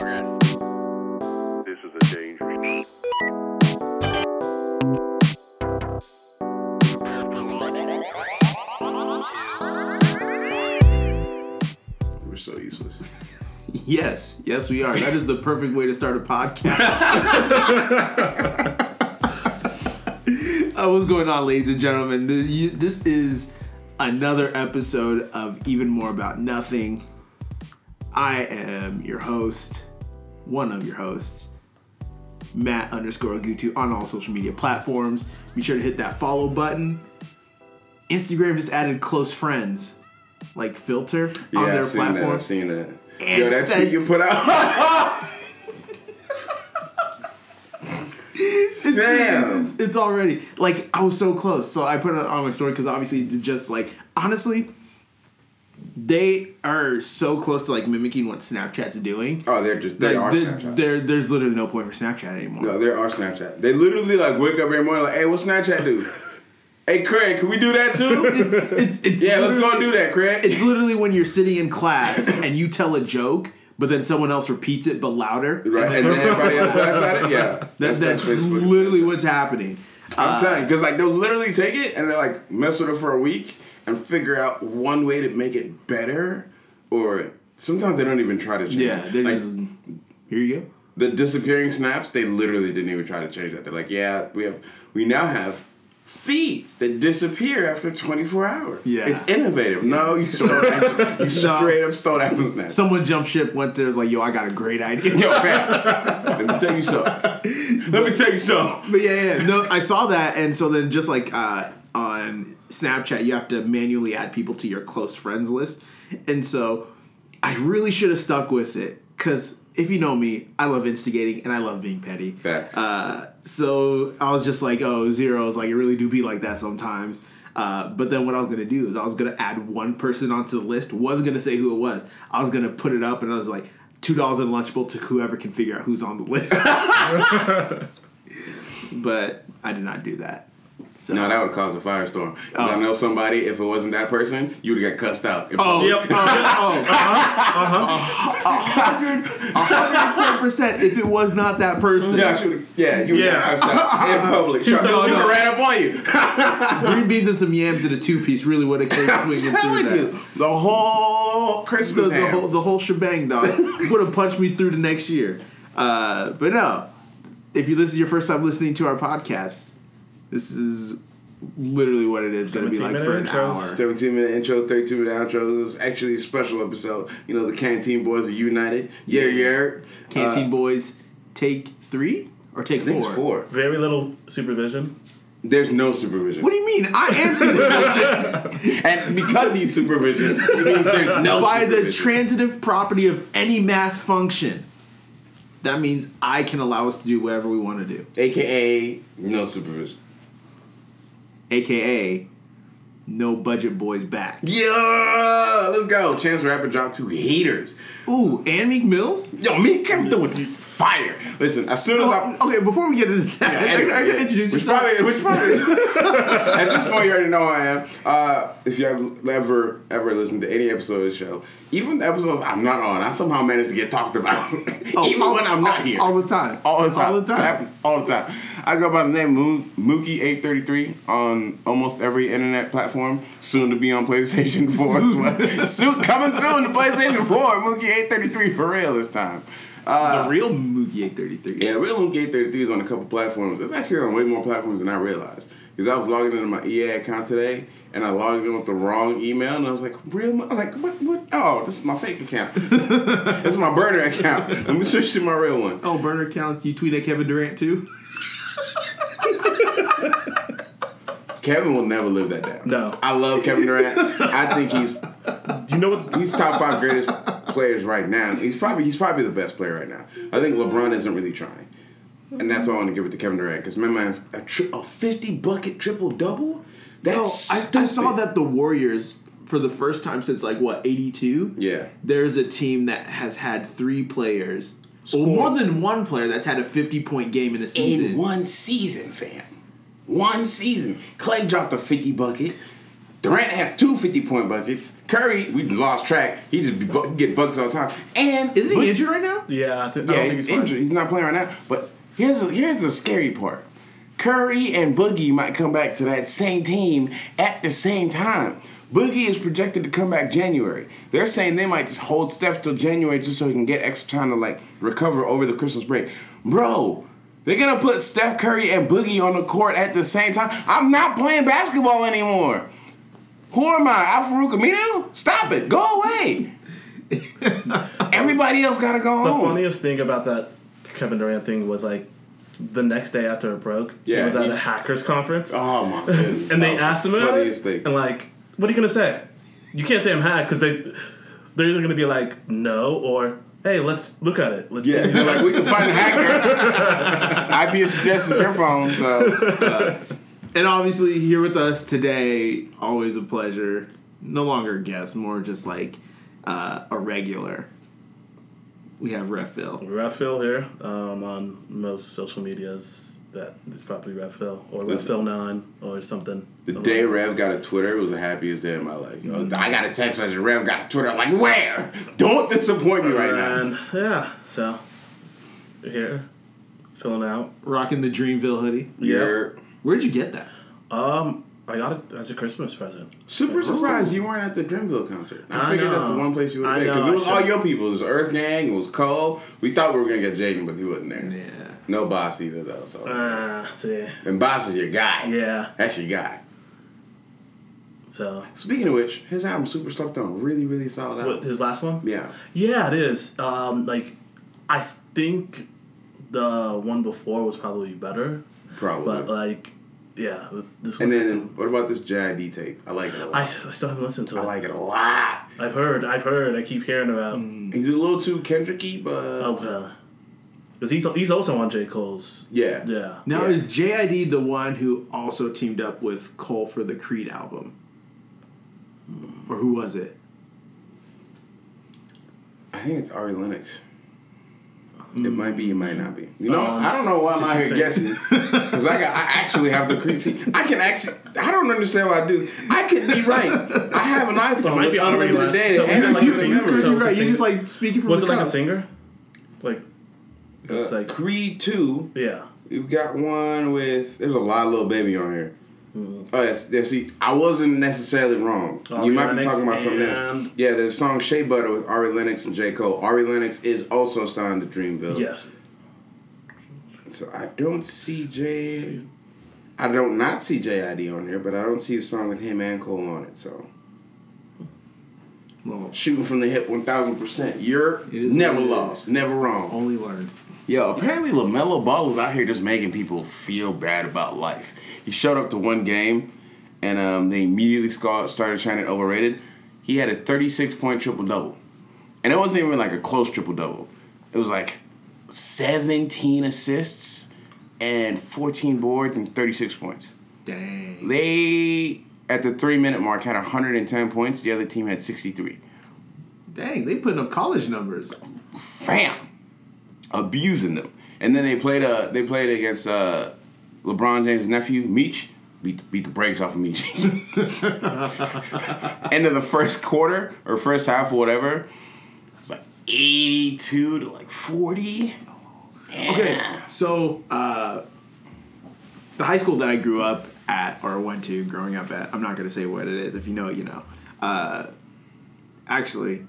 progress. This is a dangerous. We're so useless. Yes, yes, we are. That is the perfect way to start a podcast. uh, what's going on, ladies and gentlemen? This is another episode of Even More About Nothing. I am your host, one of your hosts, Matt underscore Agutu on all social media platforms. Be sure to hit that follow button. Instagram just added close friends, like filter Yeah, on their I've seen that. platform. I've seen that. And Yo, that tweet you put out. It's, Damn. It's, it's already like I was so close. So I put it on my story because obviously just like honestly, they are so close to like mimicking what Snapchat's doing. oh, they're just they Like, are there- Snapchat. there- there's literally no point for Snapchat anymore. no, they are Snapchat. They literally like wake up every morning like, hey, what Snapchat do? hey, Craig, can we do that too? It's, it's, it's yeah, let's go literally- do that, Craig. It's literally when you're sitting in class and you tell a joke, but then someone else repeats it but louder. right, and then everybody else laughs at it. Yeah, That, that's, that's literally what's happening. I'm Uh, telling you, because like they'll literally take it and they're like mess with it for a week and figure out one way to make it better, or sometimes they don't even try to change. yeah, it. they're Like, just here you go. the disappearing snaps, they literally didn't even try to change that. They're like, yeah, we have, we now have feeds that disappear after 24 hours. Yeah. it's innovative. No, you stole that. You straight up stole that from Snap. Someone jump ship went there was like, yo, I got a great idea. Yo, fam, let me tell you something. Let me tell you something. But yeah, yeah, no, I saw that, and so then just like uh, on Snapchat, you have to manually add people to your close friends list, and so I really should have stuck with it because if you know me, I love instigating and I love being petty. Facts. Uh, so I was just like, oh, zeros, like it really do be like that sometimes. Uh, but then what I was gonna do is I was gonna add one person onto the list. wasn't gonna say who it was. I was gonna put it up, and I was like, two dollars in lunchable to whoever can figure out who's on the list. but I did not do that. So No, that would have caused a firestorm. Oh. I know somebody, if it wasn't that person, you would have got cussed out. Oh, Yep. oh, oh, a hundred, a hundred and ten percent. If it was not that person, Yeah, I yeah, you would Yeah. have got cussed out in public. Two Trust me, seconds. she would ran up on you. green beans and some yams in a two piece really would have came I'm swinging through telling that. you, the whole Christmas the ham. whole the whole shebang, dog, would have punched me through the next year. Uh, but no, if you this is your first time listening to our podcast, this is literally what it is going to be like for an intros. hour. 17 minute intro, 32 minute outros. This is actually a special episode. You know, the Canteen Boys are united. Yeah, yeah. Canteen Uh, boys, take three or take I think four? it's four. Very little supervision. There's no supervision. What do you mean? I am supervision and because he's supervision, it means there's no by the transitive property of any math function. That means I can allow us to do whatever we want to do, AKA no supervision. Aka no budget boys back. Yeah, let's go. Chance Rapper dropped two heaters. Ooh, and Meek Mills. Yo, me came through with fire. Listen, as soon as I Oh, okay, before we get into that, I, Anyway, I, I yeah. can introduce which yourself. Probably, which probably, at this point, you already know who I am. Uh, if you have ever ever listened to any episode of the show, even the episodes I'm not on, I somehow manage to get talked about, Oh, even all- when I'm not all- here. all the time, all the time, all the time. It happens all the time. I go by the name Moo- Mookie833 on almost every internet platform. Soon to be on PlayStation 4 as well. soon, coming soon to PlayStation 4. Mookie833 for real this time. Uh, the real Mookie 833. yeah, Real Mookie 833 is on a couple platforms. It's actually on way more platforms than I realized. Because I was logging into my EA account today, and I logged in with the wrong email, and I was like, Real? I'm like, what? What? Oh, this is my fake account. this is my burner account. Let me switch to my real one. Oh, burner accounts. You tweet at Kevin Durant too. Kevin will never live that down. No. I love Kevin Durant. I think he's Do you know what? he's top five greatest players right now. He's probably he's probably the best player right now. I think LeBron isn't really trying, and that's why I want to give it to Kevin Durant because my man's a, tri- a fifty bucket triple double. No, That's I, I saw that the Warriors, for the first time since like what eighty two. Yeah. There's a team that has had three players, or more than one player that's had a fifty point game in a season. in one season, fam. One season. Klay dropped a 50 bucket. Durant has two 50 point buckets. Curry, we lost track. He just be bu- get buckets all the time. And Isn't he but- injured right now? Yeah, I, think I Yeah, don't think he's he's injured. He's not playing right now. But here's a, here's the scary part. Curry and Boogie might come back to that same team at the same time. Boogie is projected to come back January. They're saying they might just hold Steph till January just so he can get extra time to like recover over the Christmas break. Bro, they're gonna put Steph Curry and Boogie on the court at the same time. I'm not playing basketball anymore. Who am I? Al-Farouq Aminu? Stop it. Go away. Everybody else gotta go The home. The funniest thing about that Kevin Durant thing was like the next day after it broke, Yeah, he was at he- a hackers conference, Oh my goodness. and they Oh, asked him about funniest it, thing. and like, what are you gonna say? You can't say I'm hacked because they they're either gonna be like no or hey, let's look at it. Let's Yeah, see. they're like, we can find the hacker. IP suggests it's your phone, so uh, And obviously, here with us today, always a pleasure. No longer a guest, more just like uh, a regular. We have Ref Phil. Ref Phil here um, on most social medias. That is probably Ref Phil or Ref Phil Nine or something. the day Rev got a Twitter it was the happiest day of my life. Yo, I got a text message. Rev got a Twitter. I'm like, where? Don't disappoint me right now. Yeah, so here filling out. Rocking the Dreamville hoodie. You're Where'd you get that? Um, I got it as a Christmas present. super surprised you weren't at the Dreamville concert. I, I figured that's the one place you would I have been because it I was all your people. It was Earth Gang. It was Cole. We thought we were gonna get Jaden, but he wasn't there. Yeah. No Bas either though. So Ah, see, and Bas is your guy. yeah. that's your guy. So Speaking of which, his album Super Slept On really really solid album. what his last one? Yeah. Yeah, it is. Um, like I think the one before was probably better, Probably. but like, yeah, this one. and then some- what about this JID tape? I like it a lot. I, I still haven't listened to it. I like it a lot. I've heard. I've heard. I keep hearing about. Mm. He's a little too Kendricky, but Okay. Because he's he's also on J Cole's. yeah. Yeah. Now, Yeah. is JID the one who also teamed up with Cole for the Creed album? Or who was it? I think it's Ari Lennox. It might be, it might not be. You know, Oh, I don't know why I'm just out here guessing because I got, I actually have the creep. See, I can actually, I don't understand why I do. I could be right. I have an iPhone. It might with be unlimited unlimited. data So is and it like a unlimited singer? So- You're right. You're just like speaking from the Was the it like a singer? Like, it's Uh, like Creed two. yeah. We've got one with. There's a lot of little baby on here. Mm-hmm. Oh yes, yeah, see, I wasn't necessarily wrong. Ari you might be talking about something else. Yeah, there's a song Shea Butter with Ari Lennox and J. Cole. Ari Lennox is also signed to Dreamville. Yes. So I don't see J. I don't not see JID on here, but I don't see a song with him and Cole on it. So Well, shooting from the hip, one thousand percent. You're never lost, never wrong. only learned. Yo, apparently Lamelo Ball was out here just making people feel bad about life. He showed up to one game, and um, they immediately started chanting overrated. He had a 36 point triple double, and it wasn't even like a close triple double. It was like 17 assists and 14 boards and 36 points. Dang. They at the three minute mark had 110 points. The other team had 63. Dang, they putting up college numbers. fam, abusing them. And then they played uh they played against uh LeBron James' nephew, Meech. Beat, beat the brakes off of Meech. End of the first quarter or first half or whatever. It was like 82 to like 40. Okay, so uh, the high school that I grew up at or went to growing up at, I'm not going to say what it is. If you know it, you know. Uh, actually, yeah,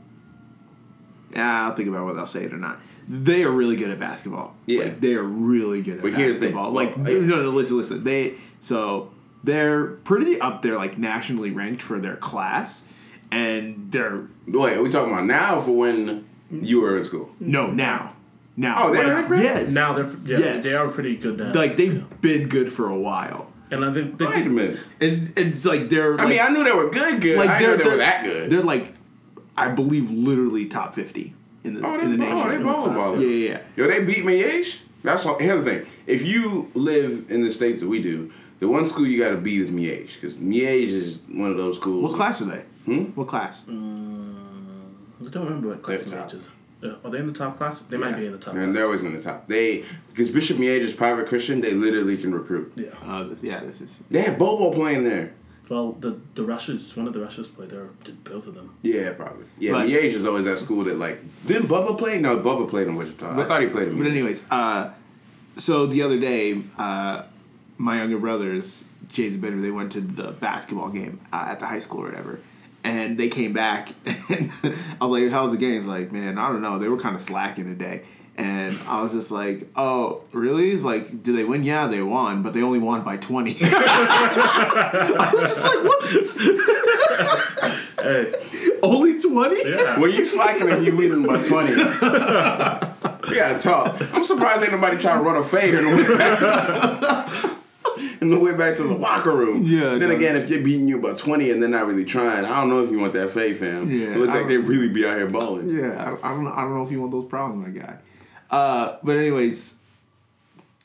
I'll think about whether I'll say it or not. They are really good at basketball. Yeah. Like, they are really good at But here's the thing. basketball. Like, Well, no, no, listen, listen. They so they're pretty up there, like nationally ranked for their class, and they're Wait, are we talking about now for when you were in school? no now, now. Oh, they're like, ranked? yes. Now they're yeah Yes. they are pretty good now. like they've been good for a while. and I think they, Wait a minute. It's, it's like they're. I mean, I knew they were good, good. like I they're, they were that good. They're like, I believe, literally top fifty in the Oh, in the that's ball. nation. They ball Yeah, baller. yeah, yeah. Yo, they beat Miege. That's all. Here's the thing: if you live in the states that we do, the one school you got to beat is Miege because Miege is one of those schools. What class are they? Hmm? What class? I don't remember what class They're they is. Yeah, Are they in the top class? They might be in the top. and class. they're always in the top. They because Bishop Miege is private Christian. They literally can recruit. Yeah. Uh, this, yeah, this is. They had Bobo playing there. Well, the the Russians, one of the Russians played there, did both of them. Yeah, probably. Yeah, But- Miege is always at school that like. Didn't Bubba play? No, Bubba played in Wichita. I thought he played in But Miege. anyways, uh, so the other day, uh, my younger brothers, Jay's and Benjamin, they went to the basketball game uh, at the high school or whatever. And they came back, and I was like, "How was the game?" He's like, "Man, I don't know. They were kind of slacking today." And I was just like, "Oh, really?" He's like, "Do they win? Yeah, they won, but they only won by 20. I was just like, "What? Hey, only 20? yeah. When you slacking and you leading by twenty, we gotta talk. I'm surprised ain't nobody trying to run a fade in the way back to, in the way back to the locker room. Yeah, Then no. again, if you're beating you by twenty and they're not really trying, I don't know if you want that fade, fam. Yeah, it looks I like they really be out here balling. Yeah, I, I don't know. I don't know if you want those problems, my guy. Uh, but anyways,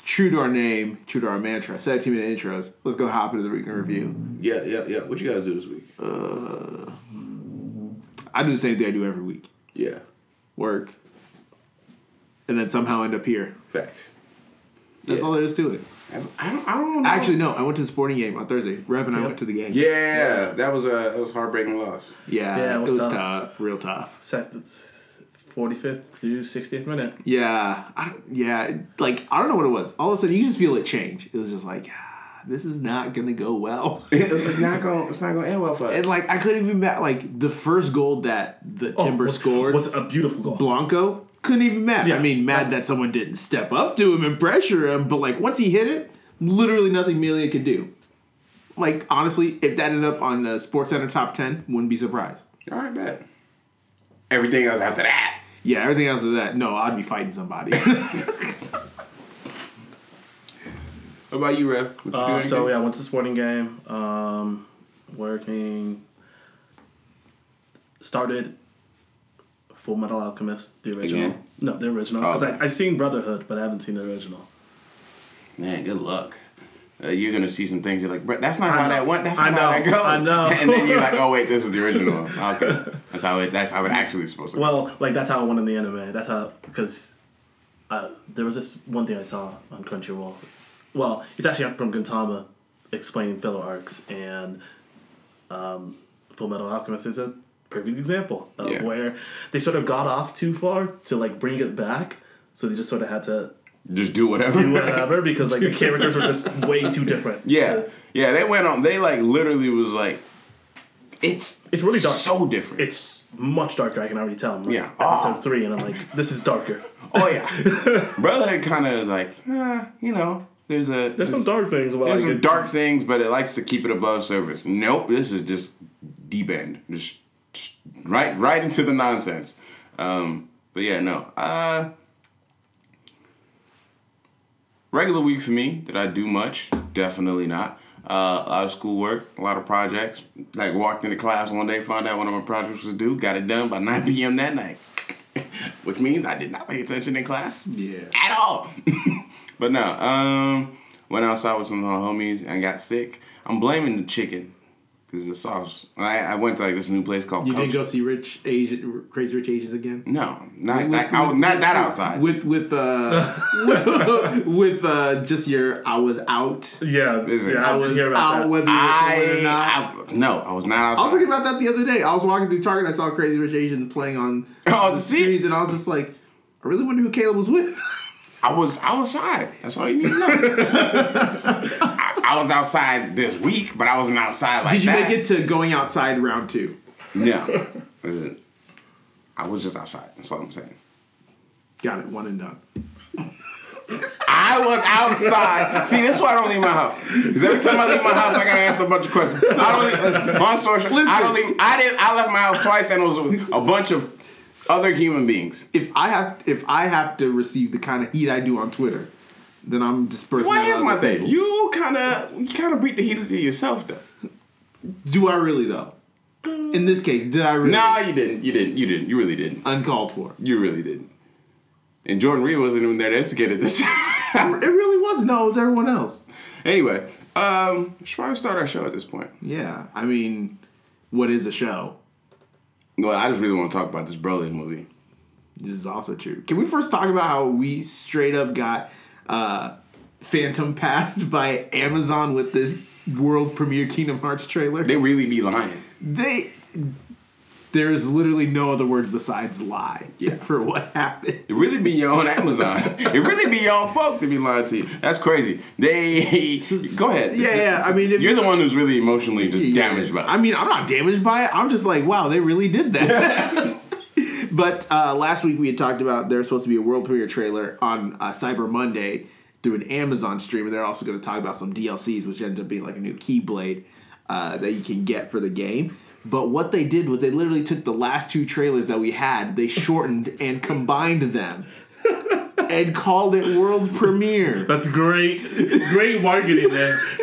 true to our name, true to our mantra, set a 17 minute intros. Let's go hop into the weekend review. Yeah, yeah, yeah. What you guys do this week? I do the same thing I do every week: Yeah, work, and then somehow end up here. facts. That's Yeah. all there is to it. I don't, I don't know. Actually, no. I went to the sporting game on Thursday. Rev and I went to the game. yeah, that was a that was a heartbreaking loss. yeah, Yeah, it it was was, tough. tough. real tough. Set the 45th through 60th minute. Yeah, I, yeah. Like I don't know what it was. All of a sudden, you just feel it change. It was just like, ah, this is not gonna go well. it's not going. It's not going to end well for us. And like I couldn't even ma- like the first goal that the Timber Oh, was, scored was a beautiful goal. Blanco couldn't even mad. Yeah. I mean, mad that someone didn't step up to him and pressure him, but like once he hit it, literally nothing Melia could do. Like honestly, if that ended up on the Sports Center top ten, wouldn't be surprised. All right, bet. Everything else after that. Yeah, everything else is that. No, I'd be fighting somebody. What about you, Rev? What you Uh, doing? so yeah, I went to the sporting game. Um, working. Started Full Metal Alchemist, the original. Again? No, the original. Oh, Because okay. I've seen Brotherhood, but I haven't seen the original. Man, good luck. Uh, you're gonna see some things you're like, "Bro, that's not I how know. that went. That's I not how know. that goes. I know. And then you're like, oh wait, this is the original. Okay, that's how it. That's how it actually is supposed to. go. Well, like that's how I went in the anime. That's how because uh, there was this one thing I saw on Crunchyroll. Well, it's actually from Gintama explaining filler arcs, and um, Full Metal Alchemist is a perfect example of Yeah. where they sort of got off too far to like bring it back. So they just sort of had to Just do whatever. do whatever because like the characters were just way too different. yeah, to- yeah. They went on. They like literally was like, it's It's really dark. so different. it's much darker. I can already tell. I'm like Yeah. episode Oh. three, and I'm like, this is darker. oh yeah, Brotherhood kind of is like, uh, you know, there's a There's some dark things about There's like some it. dark things, but it likes to keep it above surface. Nope, this is just deep end, just, just right, right into the nonsense. Um, but yeah, no. Uh, regular week for me. Did I do much? Definitely not. Uh, a lot of schoolwork, a lot of projects. Like walked into class one day, found out one of my projects was due, got it done by 9 p.m. that night. Which means I did not pay attention in class yeah. at all. but no, um, went outside with some of my homies and got sick. I'm blaming the chicken because the sauce. I, I went to like this new place called. You Coach- didn't go see Rich Asian, Crazy Rich Asians again? No, not With- that, I not with- that outside. With with uh with, with uh just your I was out. Yeah, Listen, yeah, I I I was hear about out that. whether I, feeling or not. I- no, I was not outside. I was thinking about that the other day. I was walking through Target. I saw Crazy Rich Asians playing on Oh, the see? screens, and I was just like, I really wonder who Caleb was with. I was outside. That's all you need to know. I, was outside this week, but I wasn't outside like Did you that. make it to going outside round two? No, Listen, I was just outside. That's all I'm saying. Got it. One and done. I was outside. See, that's why I don't leave my house. Because every time I leave my house, I gotta answer a bunch of questions. I don't leave. Listen, long story short, I don't leave. I did. I left my house twice, and it was with a bunch of other human beings. If I have if I have to receive the kind of heat I do on Twitter, then I'm dispersing. Well, that here's my thing. You kind of, you kind of beat the heat to yourself, though. Do I really though? In this case, did I really? No, you didn't. You didn't. You didn't. You really didn't. Uncalled for. You really didn't. And Jordan Reed wasn't even there to instigate it this time. It really wasn't. No, it was everyone else. anyway, um, we should probably start our show at this point. Yeah, I mean, what is a show? Well, I just really want to talk about this Broly movie. This is also true. Can we first talk about how we straight up got uh, Phantom passed by Amazon with this world premiere Kingdom Hearts trailer. They really be lying. They there is literally no other words besides lie Yeah. for what happened. It really be your own Amazon. it really be your own folk to be lying to you. That's crazy. They go ahead. Yeah, yeah. I mean, if you're the one who's really emotionally Yeah. damaged by it. I mean, I'm not damaged by it. I'm just like, wow, they really did that. but uh, last week we had talked about there's supposed to be a world premiere trailer on uh, Cyber Monday through an Amazon stream, and they're also going to talk about some DLCs, which ends up being like a new Keyblade uh, that you can get for the game. But what they did was they literally took the last two trailers that we had, they shortened and combined them. And called it world premiere. That's great, great marketing there.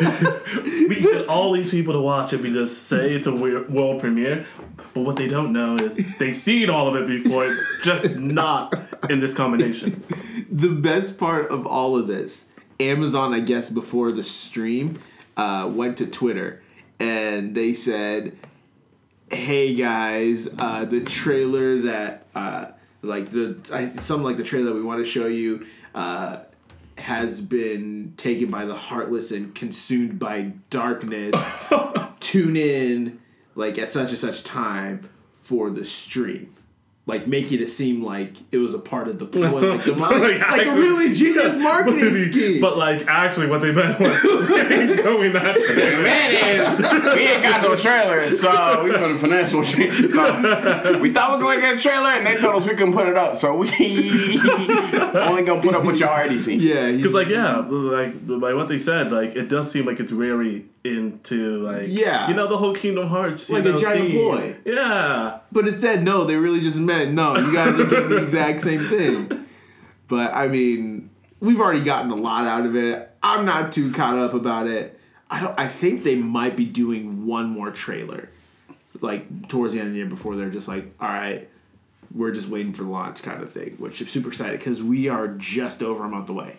we get all these people to watch if we just say it's a world premiere. But what they don't know is they've seen all of it before, just not in this combination. the best part of all of this, Amazon, I guess, before the stream, uh, went to Twitter and they said, "Hey guys, uh, the trailer that, uh, like the I, something like the trailer that we want to show you." Uh, has been taken by the heartless and consumed by darkness. Tune in, like at such and such time for the stream. Like making it seem like it was a part of the plan, like, the, like, like a really genius marketing scheme. But like, actually, what they meant was he's showing that. trailer. Man is, we ain't got no trailer, so we from the financial stream. So we thought we were going to get a trailer, and they told us we couldn't put it up. So we only gonna put up what y'all already seen. yeah, he's- Because like yeah, like like what they said, like it does seem like it's very into like Yeah. you know the whole Kingdom Hearts you Like a giant theme. ploy. Yeah, but it said no. They really just meant no. You guys are getting the exact same thing. But I mean, we've already gotten a lot out of it. I'm not too caught up about it. I don't. I think they might be doing one more trailer, like towards the end of the year before they're just like, all right, we're just waiting for the launch kind of thing. Which I'm super excited because we are just over a month away.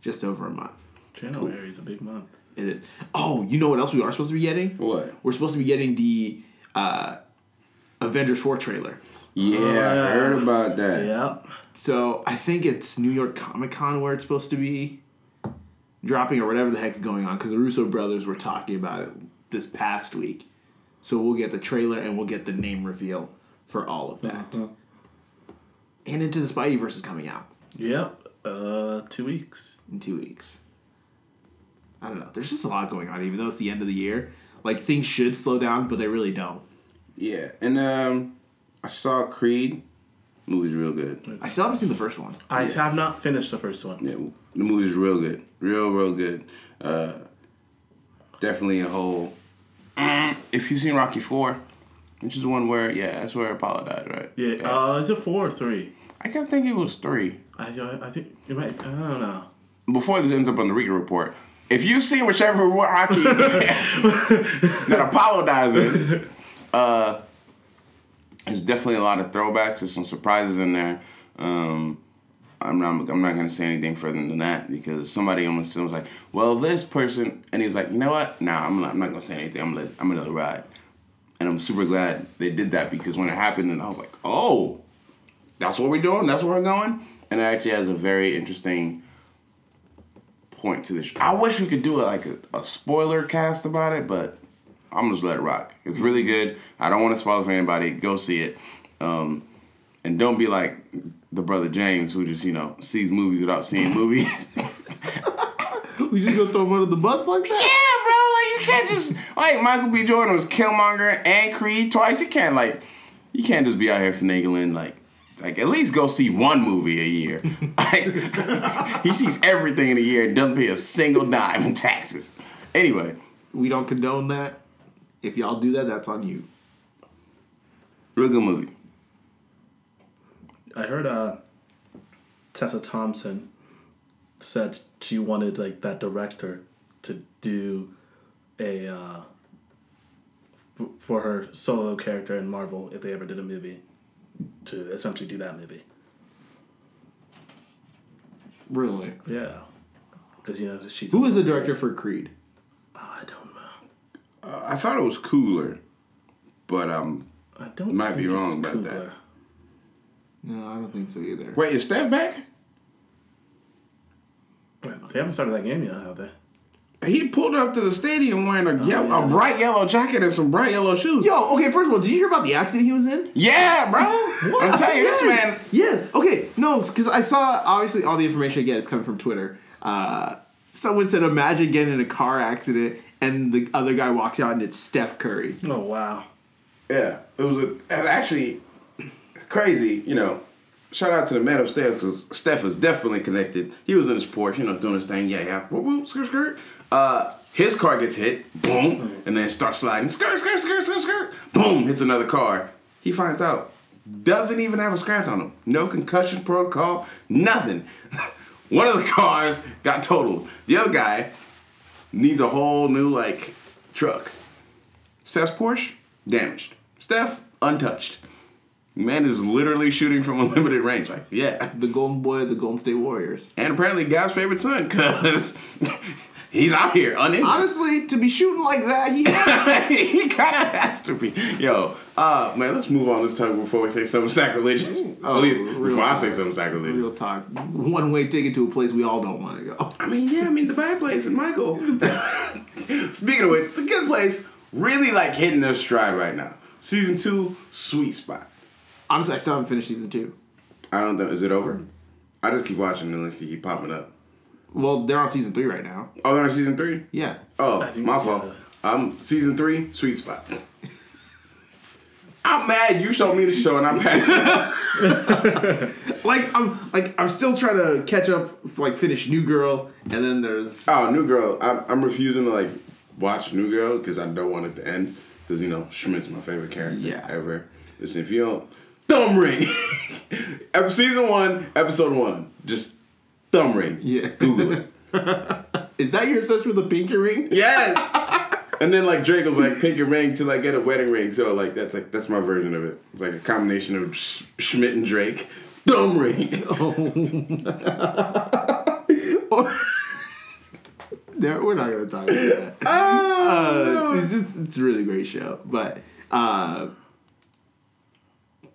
Just over a month. January is a big month. It is. Oh, you know what else we are supposed to be getting? What? We're supposed to be getting the uh, Avengers 4 trailer. Yeah, I heard about that. Yeah, So I think it's New York Comic Con where it's supposed to be dropping or whatever the heck's going on because the Russo brothers were talking about it this past week. So we'll get the trailer and we'll get the name reveal for all of that. And Into the Spider-Verse is coming out yep. Uh, two weeks. in two weeks. I don't know. There's just a lot going on, even though it's the end of the year. Like things should slow down, but they really don't. Yeah, and um, I saw Creed. Movie's real good. I still haven't seen the first one. I have not finished the first one. Yeah, the movie's real good, real real good. Uh, definitely a whole. If you've seen Rocky Four, which is the one where yeah, that's where Apollo died, right? Yeah. Uh, is it four or three? I can't think it was three. I I, I think it might. I don't know. Before this ends up on the Riga report, if you've seen whichever Rocky that Apollo dies in, uh, there's definitely a lot of throwbacks. There's some surprises in there. Um, I'm not. I'm not gonna say anything further than that because somebody almost was like, "Well, this person," and he's like, "You know what? Nah, I'm not. I'm not gonna say anything. I'm gonna. I'm gonna ride." And I'm super glad they did that because when it happened, and I was like, "Oh, that's what we're doing. That's where we're going." And it actually has a very interesting point to this. I wish we could do like a, a spoiler cast about it, but I'm gonna just let it rock. It's really good. I don't want to spoil it for anybody. Go see it, um, and don't be like the brother James who just you know sees movies without seeing movies. We just gonna throw him under the bus like that? yeah, bro. Like you can't just like Michael B. Jordan was Killmonger and Creed twice. You can't like you can't just be out here finagling like. Like at least go see one movie a year. Like he sees everything in a year and doesn't pay a single dime in taxes. Anyway, We don't condone that. If y'all do that, that's on you. real good movie. I heard uh, Tessa Thompson said she wanted like that director to do a uh, for her solo character in Marvel if they ever did a movie to essentially do that movie. Really? Yeah, because you know she's Who is the director for Creed? I. Uh, I thought it was Coogler, but um, I don't Might be wrong it's about that. No, I don't think so either. wait, is Steph back? They haven't started that game yet, have they? he pulled up to the stadium wearing a, yellow, a bright yellow jacket and some bright yellow shoes. Yo, okay. First of all, did you hear about the accident he was in? Yeah, bro. I'm telling you, this Yes. man. Yeah. Okay. No, because I saw obviously all the information I get is coming from Twitter. Uh, someone said, "Imagine getting in a car accident and the other guy walks out and it's Steph Curry." Oh wow. Yeah, it was a, it was actually crazy. You know, shout out to the man upstairs because Steph is definitely connected. He was in his Porsche, you know, doing his thing. Yeah, yeah. Whoop, whoop, skirt, skirt. Uh, his car gets hit, boom, and then starts sliding. Skirt, skirt, skirt, skirt, skirt. Boom, hits another car. He finds out, doesn't even have a scratch on him. No concussion protocol, nothing. One of the cars got totaled. The other guy needs a whole new like truck. Steph's Porsche, damaged. Steph, untouched. Man is literally shooting from a limited range. Like, yeah. The Golden Boy, the Golden State Warriors. And apparently God's favorite son, because he's out here uninjured. Honestly, to be shooting like that, he he kind of has to be. Yo, uh, man, let's move on this time before we say something sacrilegious. Oh, At least before I say talk. something sacrilegious. real talk, one way ticket to a place we all don't want to go. I mean, yeah, I mean the bad place and Michael. Speaking of which, the good place really like hitting their stride right now. Season two, sweet spot. Honestly, I still haven't finished season two. I don't know. Is it over? I just keep watching unless you keep popping up. Well, they're on season three right now. Oh, they're on season three. Yeah. Oh, my fault. Um, season three, sweet spot. I'm mad you showed me the show and I'm passionate. Like I'm like I'm still trying to catch up, like finish New Girl, and then there's oh, New Girl. I'm, I'm refusing to like watch New Girl because I don't want it to end. Because you know Schmidt's my favorite character Yeah. ever. Listen, if you don't, thumb ring. Season one, episode one, just thumb ring. Yeah. Google it. is that your obsession with the pinky ring? Yes. And then like Drake was like pinky ring to like get a wedding ring. So like that's like that's my version of it. It's like a combination of Sch- Schmidt and Drake. Thumb ring. oh There, we're not gonna talk about that. Oh, Uh, it's just it's a really great show, but uh,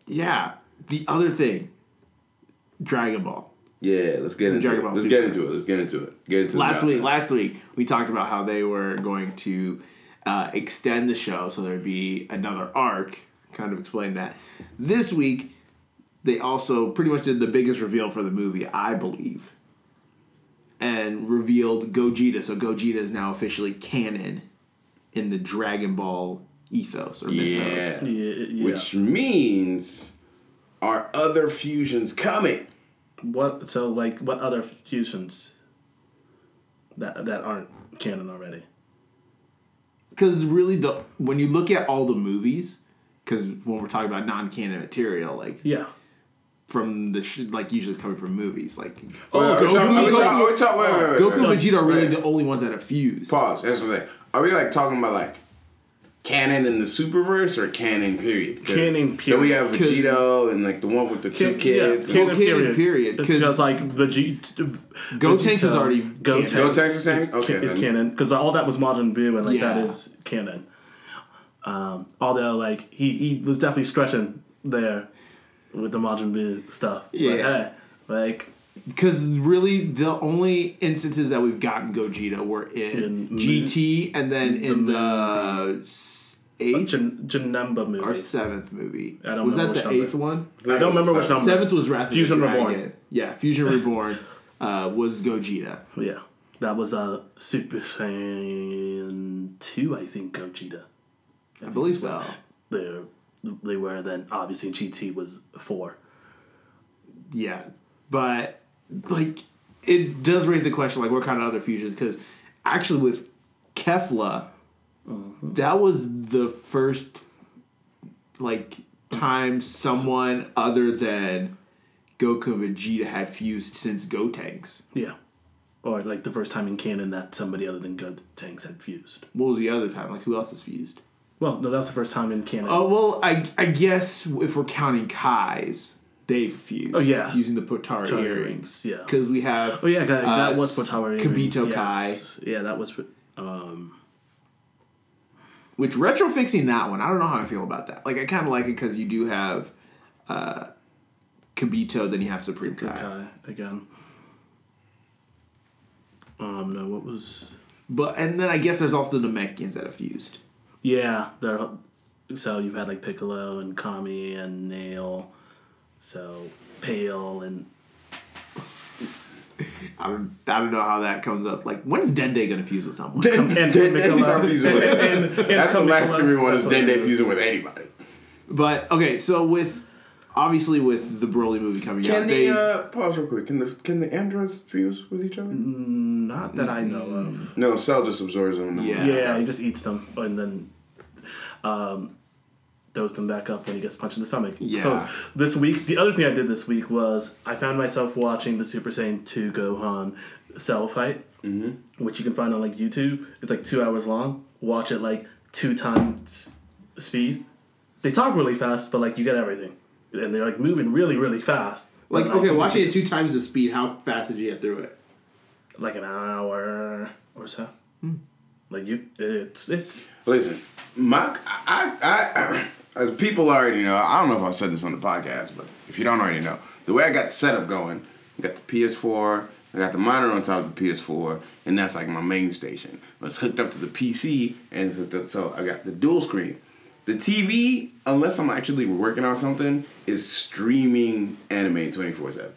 yeah. The other thing, Dragon Ball. Yeah, let's get into Dragon it. Ball Let's Super. get into it. Let's get into it. Get into last week last week we talked about how they were going to uh, extend the show so there'd be another arc kind of explain that this week they also pretty much did the biggest reveal for the movie i believe and revealed gogeta so gogeta is now officially canon in the dragon ball ethos or mythos Yeah. Yeah, yeah. Which means our other fusions coming? What? So like, what other fusions that that aren't canon already? because really the when you look at all the movies because when we're talking about non-canon material like Yeah. from the sh- like usually it's coming from movies like Oh, are we Goku, talking- Goku- talking- are talking- wait, wait, wait, Goku and Vegeta are really Wait. the only ones that have fused. Pause. That's what I'm saying. Are we like talking about like canon in the superverse or canon period? Canon period. Then we have period. Vegito and like the one with the two Can- kids. Yeah, canon, Well, canon period. period, It's 'cause just like Vegeta. Gotenks is already Gotenks. canon. Gotenks is canon? Okay, is then. canon because all that was Majin Buu and like that Yeah. is canon. Um, although like he he was definitely stretching there with the Majin Buu stuff. But, Yeah. hey, like Because really, the only instances that we've gotten Gogeta were in, In GT and then in the eighth Jin, Janemba movie. or seventh movie. I don't was that the number. eighth one? I don't remember which number. Seventh was Wrath of the Fusion. Reborn. Yeah, Fusion Reborn uh, was Gogeta. Yeah, that was uh, Super Saiyan two, I think. Gogeta. I believe so. They they were then obviously GT was four. Yeah, but like it does raise the question, like what kind of other fusions? Because actually, with Kefla, mm-hmm. that was the first like time someone other than Goku and Vegeta had fused since Gotenks. Yeah, or like the first time in canon that somebody other than Gotenks had fused. What was the other time? Like who else is fused? Well, no, that was the first time in canon. Oh well, I I guess if we're counting Kai's, they've fused. Oh, yeah. using the Potara Potara earrings. earrings, yeah. because we have. Oh yeah, that, uh, that was Potara Kibito Kai. Yeah, that was. Um, Which retrofixing that one, I don't know how I feel about that. Like I kind of like it because you do have uh, Kibito, then you have Supreme Kai. Kai again. Um, no, what was? But and then I guess there's also the Namekians that have fused. Yeah, they're so you've had like Piccolo and Kami and Nail, so Pale and I don't, I don't know how that comes up. Like, when's Dende gonna fuse with someone? and Dende's Piccolo. not fusing with And- and- and That's the last thing we want is That's what it Dende fusing with anybody. But okay, so with obviously with the Broly movie coming Can out, the they uh, pause real quick? Can the can the androids fuse with each other? Not that I know of. No, Cell just absorbs them. Yeah. Yeah, he just eats them and then um, throws them back up when he gets punched in the stomach. Yeah. So this week, the other thing I did this week was I found myself watching the Super Saiyan 2 Gohan cell fight, mm-hmm. which you can find on like YouTube. It's like two hours long. Watch it like two times speed. They talk really fast, but like you get everything, and they're like moving really, really fast. like okay, watching it two times the speed. How fast did you get through it? like an hour or so. Like you, it's it's Listen, my I, I, as people already know, I don't know if I said this on the podcast, but if you don't already know, the way I got the setup going, I got the PS4, I got the monitor on top of the PS4, and that's like my main station. It's hooked up to the PC, and it's hooked up, so I got the dual screen. The TV, unless I'm actually working on something, is streaming anime 24 7.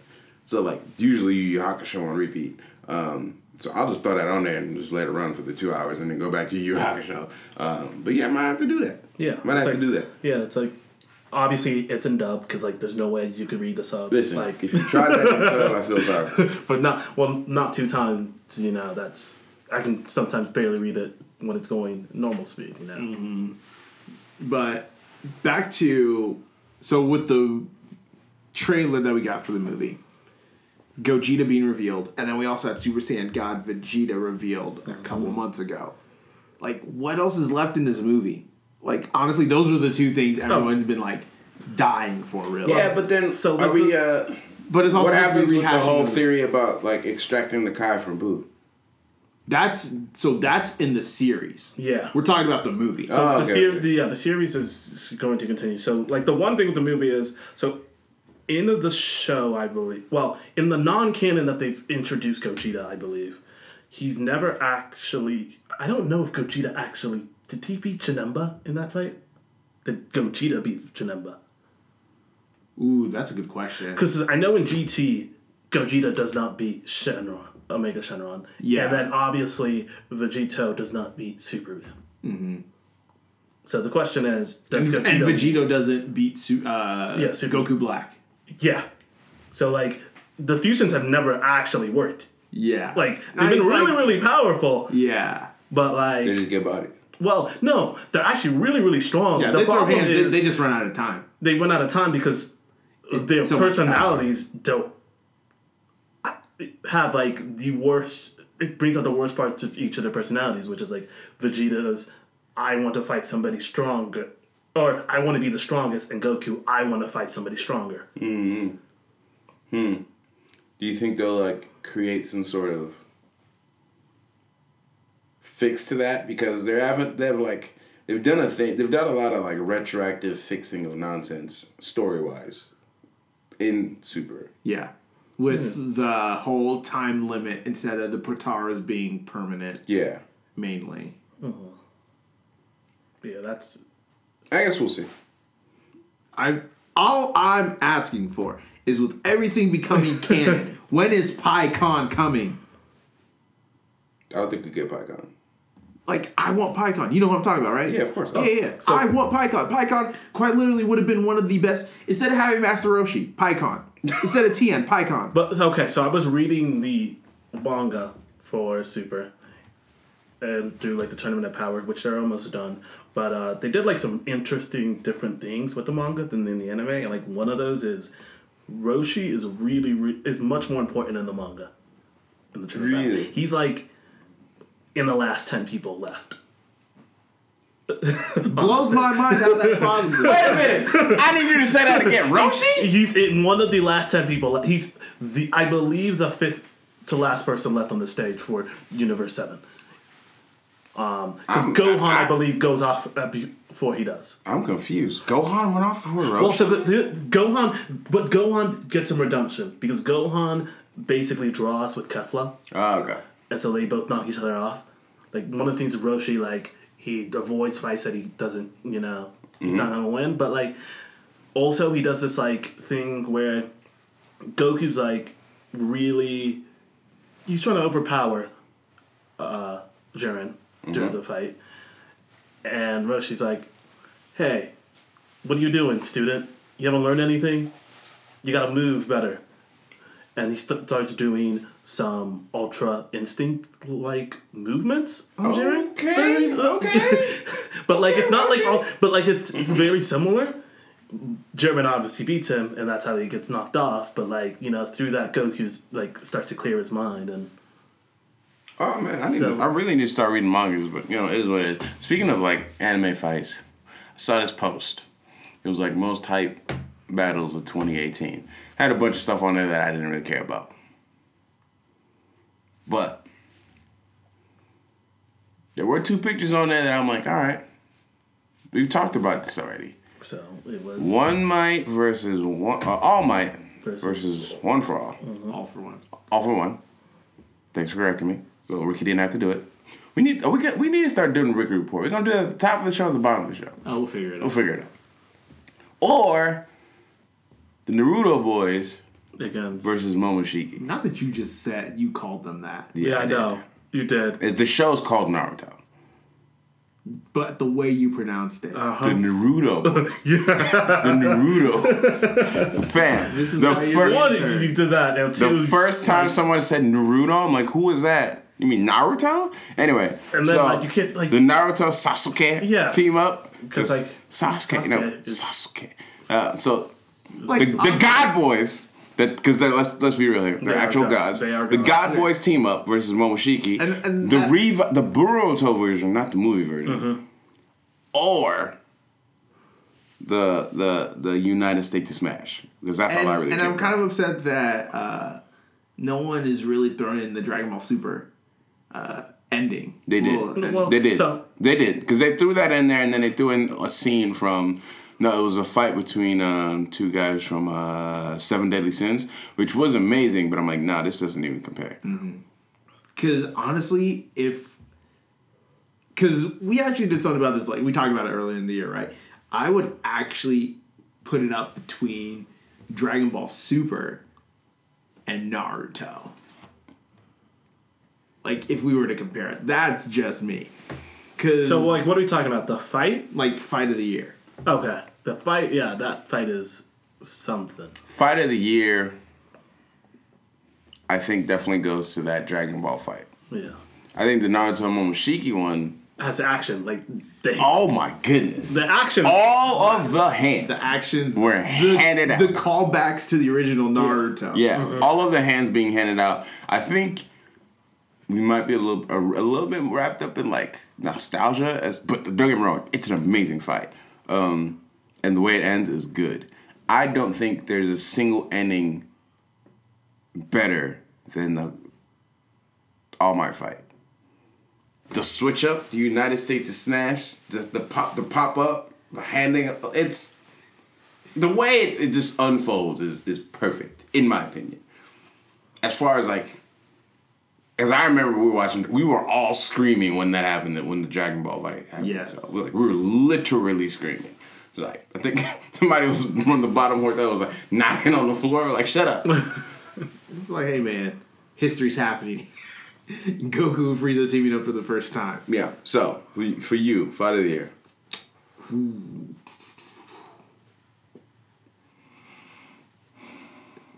So, like, usually Yu Yu Hakusho on repeat. Um, so I'll just throw that on there and just let it run for the two hours and then go back to your Yu Hakusho. Um, but yeah, I might have to do that. Yeah, Might it's have to do that. Yeah, it's like obviously it's in dub because like there's no way you could read the sub. Listen, like, if you try that in sub, I feel sorry. but not well, not two times. You know, that's I can sometimes barely read it when it's going normal speed. You know, Mm-hmm. But back to so with the trailer that we got for the movie, Gogeta being revealed, and then we also had Super Saiyan God Vegeta revealed a couple months ago. Like, what else is left in this movie? Like, honestly, those are the two things everyone's been like dying for, really. yeah, but then So so are that's we? Uh, but it's also what happens with the whole the- theory about like extracting the Kai from Buu? That's so that's in the series. Yeah. we're talking about the movie. So Oh, the, okay, ser- okay. the yeah the series is going to continue. So like the one thing with the movie is so in the show I believe well in the non canon that they've introduced Gogeta I believe he's never actually I don't know if Gogeta actually did he beat Janemba in that fight? Did Gogeta beat Janemba? Ooh, that's a good question. Because I know in GT Gogeta does not beat Shenron Omega Shenron. Yeah. and then obviously Vegito does not beat Superman. Mm-hmm. So the question is, does And, Gogeta and Vegito doesn't beat uh, Yeah, Super- Goku Black. Yeah. So like the fusions have never actually worked. Yeah, Like they've I been mean, really like- really powerful, Yeah, but like They like just get bodied. well, no, they're actually really really strong. yeah. the they problem hands. is they, they just run out of time. they run out of time because their so personalities don't have like the worst. It brings out the worst parts of each of their personalities, which is like Vegeta's. I want to fight somebody stronger, or I want to be the strongest, and Goku. I want to fight somebody stronger. Hmm. Hmm. Do you think they'll like create some sort of fix to that because they haven't they've like they've done a thing they've done a lot of like retroactive fixing of nonsense story wise in Super. Yeah, with the whole time limit instead of the Potaras being permanent, Yeah, mainly. Yeah, that's I guess we'll see. I all I'm asking for is with everything becoming canon. when is Pikkon coming? I don't think we get Pikkon. Like I want Pikkon. You know what I'm talking about, right? Yeah, of course. Yeah, yeah. yeah. I want Pikkon. Pikkon quite literally would have been one of the best. Instead of having Master Roshi, Pikkon. Instead of Tien, Pikkon. But okay, so I was reading the manga for Super, and do like the Tournament of Power, which they're almost done. But uh, they did like some interesting different things with the manga than in the anime, and like one of those is Roshi is really re- is much more important in the manga. In the Tournament. Really? he's like in the last ten people left. Blows my mind how that's possible. Wait a minute! I need you to say that again. Roshi? He's in one of the last ten people. le- He's the I believe the fifth to last person left on the stage for Universe Seven. Um, because Gohan, I, I- believe, goes off uh, before he does. I'm confused. Gohan went off for Roshi. Well, so the, the, Gohan, but Gohan gets some redemption because Gohan basically draws with Kefla, oh, okay. and so they both knock each other off. like one of the things Roshi, like he avoids fights that he doesn't, you know, he's not gonna win. But like, also he does this like thing where Goku's like really, he's trying to overpower uh, Jiren during mm-hmm. the fight, and Roshi's like, "Hey, what are you doing, student? You haven't learned anything. You gotta move better." And he st- starts doing some ultra instinct like movements. Okay, okay. but like it's not like all, but like it's it's very similar. Jiren obviously beats him, and that's how he gets knocked off. But like you know, through that, Goku's like starts to clear his mind, and Oh man, I need So- to, I really need to start reading mangas, but you know, it is what it is. Speaking of like anime fights, I saw this post. It was like most hype battles of 2018. Had a bunch of stuff on there that I didn't really care about. But there were two pictures on there that I'm like, all right. We've talked about this already. so it was One Might versus one, uh, All Might Versus- versus One for All. All for one. All for one. Thanks for correcting me. So Ricky didn't have to do it. We need oh, we got we need to start doing the Ricky report. We're gonna do it at the top of the show, at the bottom of the show. Oh, we'll figure it out. We'll figure it out. Or the Naruto boys against. versus Momoshiki. Not that you just said you called them that, yeah, I did. know you did. The show's called Naruto. but the way you pronounced it. Uh-huh. The Naruto boys. The Naruto fan. This is the first One, you did that. Now two, the first time someone said Naruto, I'm like, who is that? You mean Naruto? Anyway, And then, so like, you can't, like- the Naruto Sasuke Yes. team up because like, Sasuke, no Sasuke is- Sasuke. Uh, so like, the, the God Boys. That because let's let's be real here, they're They are actual gods. gods. They are the gods. God Boys team up versus Momoshiki. And- and the that- rev- the Boruto version, not the movie version, Mm-hmm. or the the the United States of Smash because that's and, all I really. and I'm kind of upset that uh, no one is really thrown in the Dragon Ball Super uh, ending. They did. Well, Well, They did. So- they did because they threw that in there, and then they threw in a scene from. No, it was a fight between um, two guys from uh, Seven Deadly Sins, which was amazing. But I'm like, nah, this doesn't even compare. Because honestly, if because we actually did something about this, like we talked about it earlier in the year, right? I would actually put it up between Dragon Ball Super and Naruto. Like if we were to compare it, that's just me. Cause So like, what are we talking about? The fight? like fight of the year. Okay, the fight. Yeah, that fight is something. Fight of the year, I think definitely goes to that Dragon Ball fight. Yeah, I think the Naruto Momoshiki one. has action. Like the Oh my goodness! the action. All of the hands, The actions were the, handed out. The callbacks to the original Naruto. Yeah, mm-hmm. all of the hands being handed out. I think we might be a little a, a little bit wrapped up in like nostalgia, as but don't get me wrong, it's an amazing fight, um, and the way it ends is good. I don't think there's a single ending better than the All Might fight. The switch up, the United States of Smash, the, the pop, the pop up, the handing. It's the way it, it just unfolds is, is perfect in my opinion as far as like as i remember we were watching we were all screaming when that happened that when the dragon ball fight happened Yes. so, we, were like, we were literally screaming like i think somebody was from the bottom hotel was like knocking on the floor like shut up It's like, hey man, history's happening. Goku and Frieza teaming up for the first time. yeah so for for you fight of the year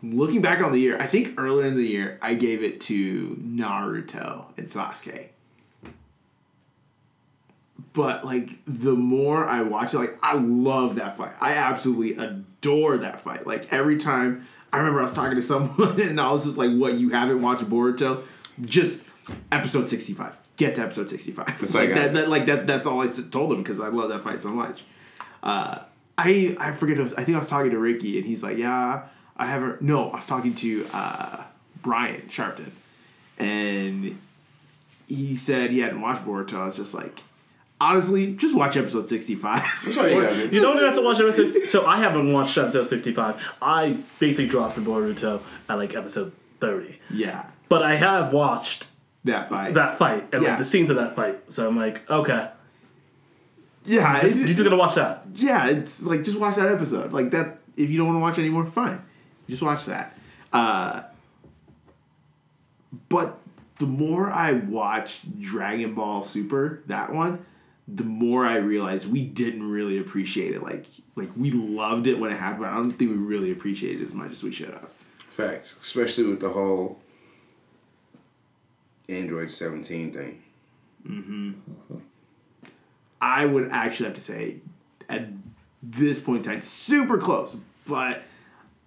Looking back on the year, I think earlier in the year I gave it to Naruto and Sasuke. But like the more I watch it, like I love that fight. I absolutely adore that fight. Like every time I remember I was talking to someone and I was just like, "What? You haven't watched Boruto? Just episode sixty-five. Get to episode sixty-five. That's like that, that. Like that. That's all I told him because I love that fight so much. Uh, I I forget. Who was, I think I was talking to Ricky, and he's like, "Yeah, I haven't." No, I was talking to uh, Brian Sharpton, and he said he hadn't watched Boruto. I was just like, honestly, just watch episode sixty-five. all you do. You don't have to watch episode. six- So I haven't watched episode sixty-five. I basically dropped in Boruto at like episode thirty, yeah, but I have watched that fight. that fight and Yeah. like the scenes of that fight. So I'm like, okay, yeah, just, it's- you're just gonna watch that. yeah, it's like just watch that episode. Like that, if you don't want to watch anymore, fine, just watch that. Uh, but the more I watch Dragon Ball Super, that one, the more I realize we didn't really appreciate it. Like, like we loved it when it happened. But I don't think we really appreciated it as much as we should have. Facts, especially with the whole Android 17 thing. I would actually have to say, at this point in time, super close, but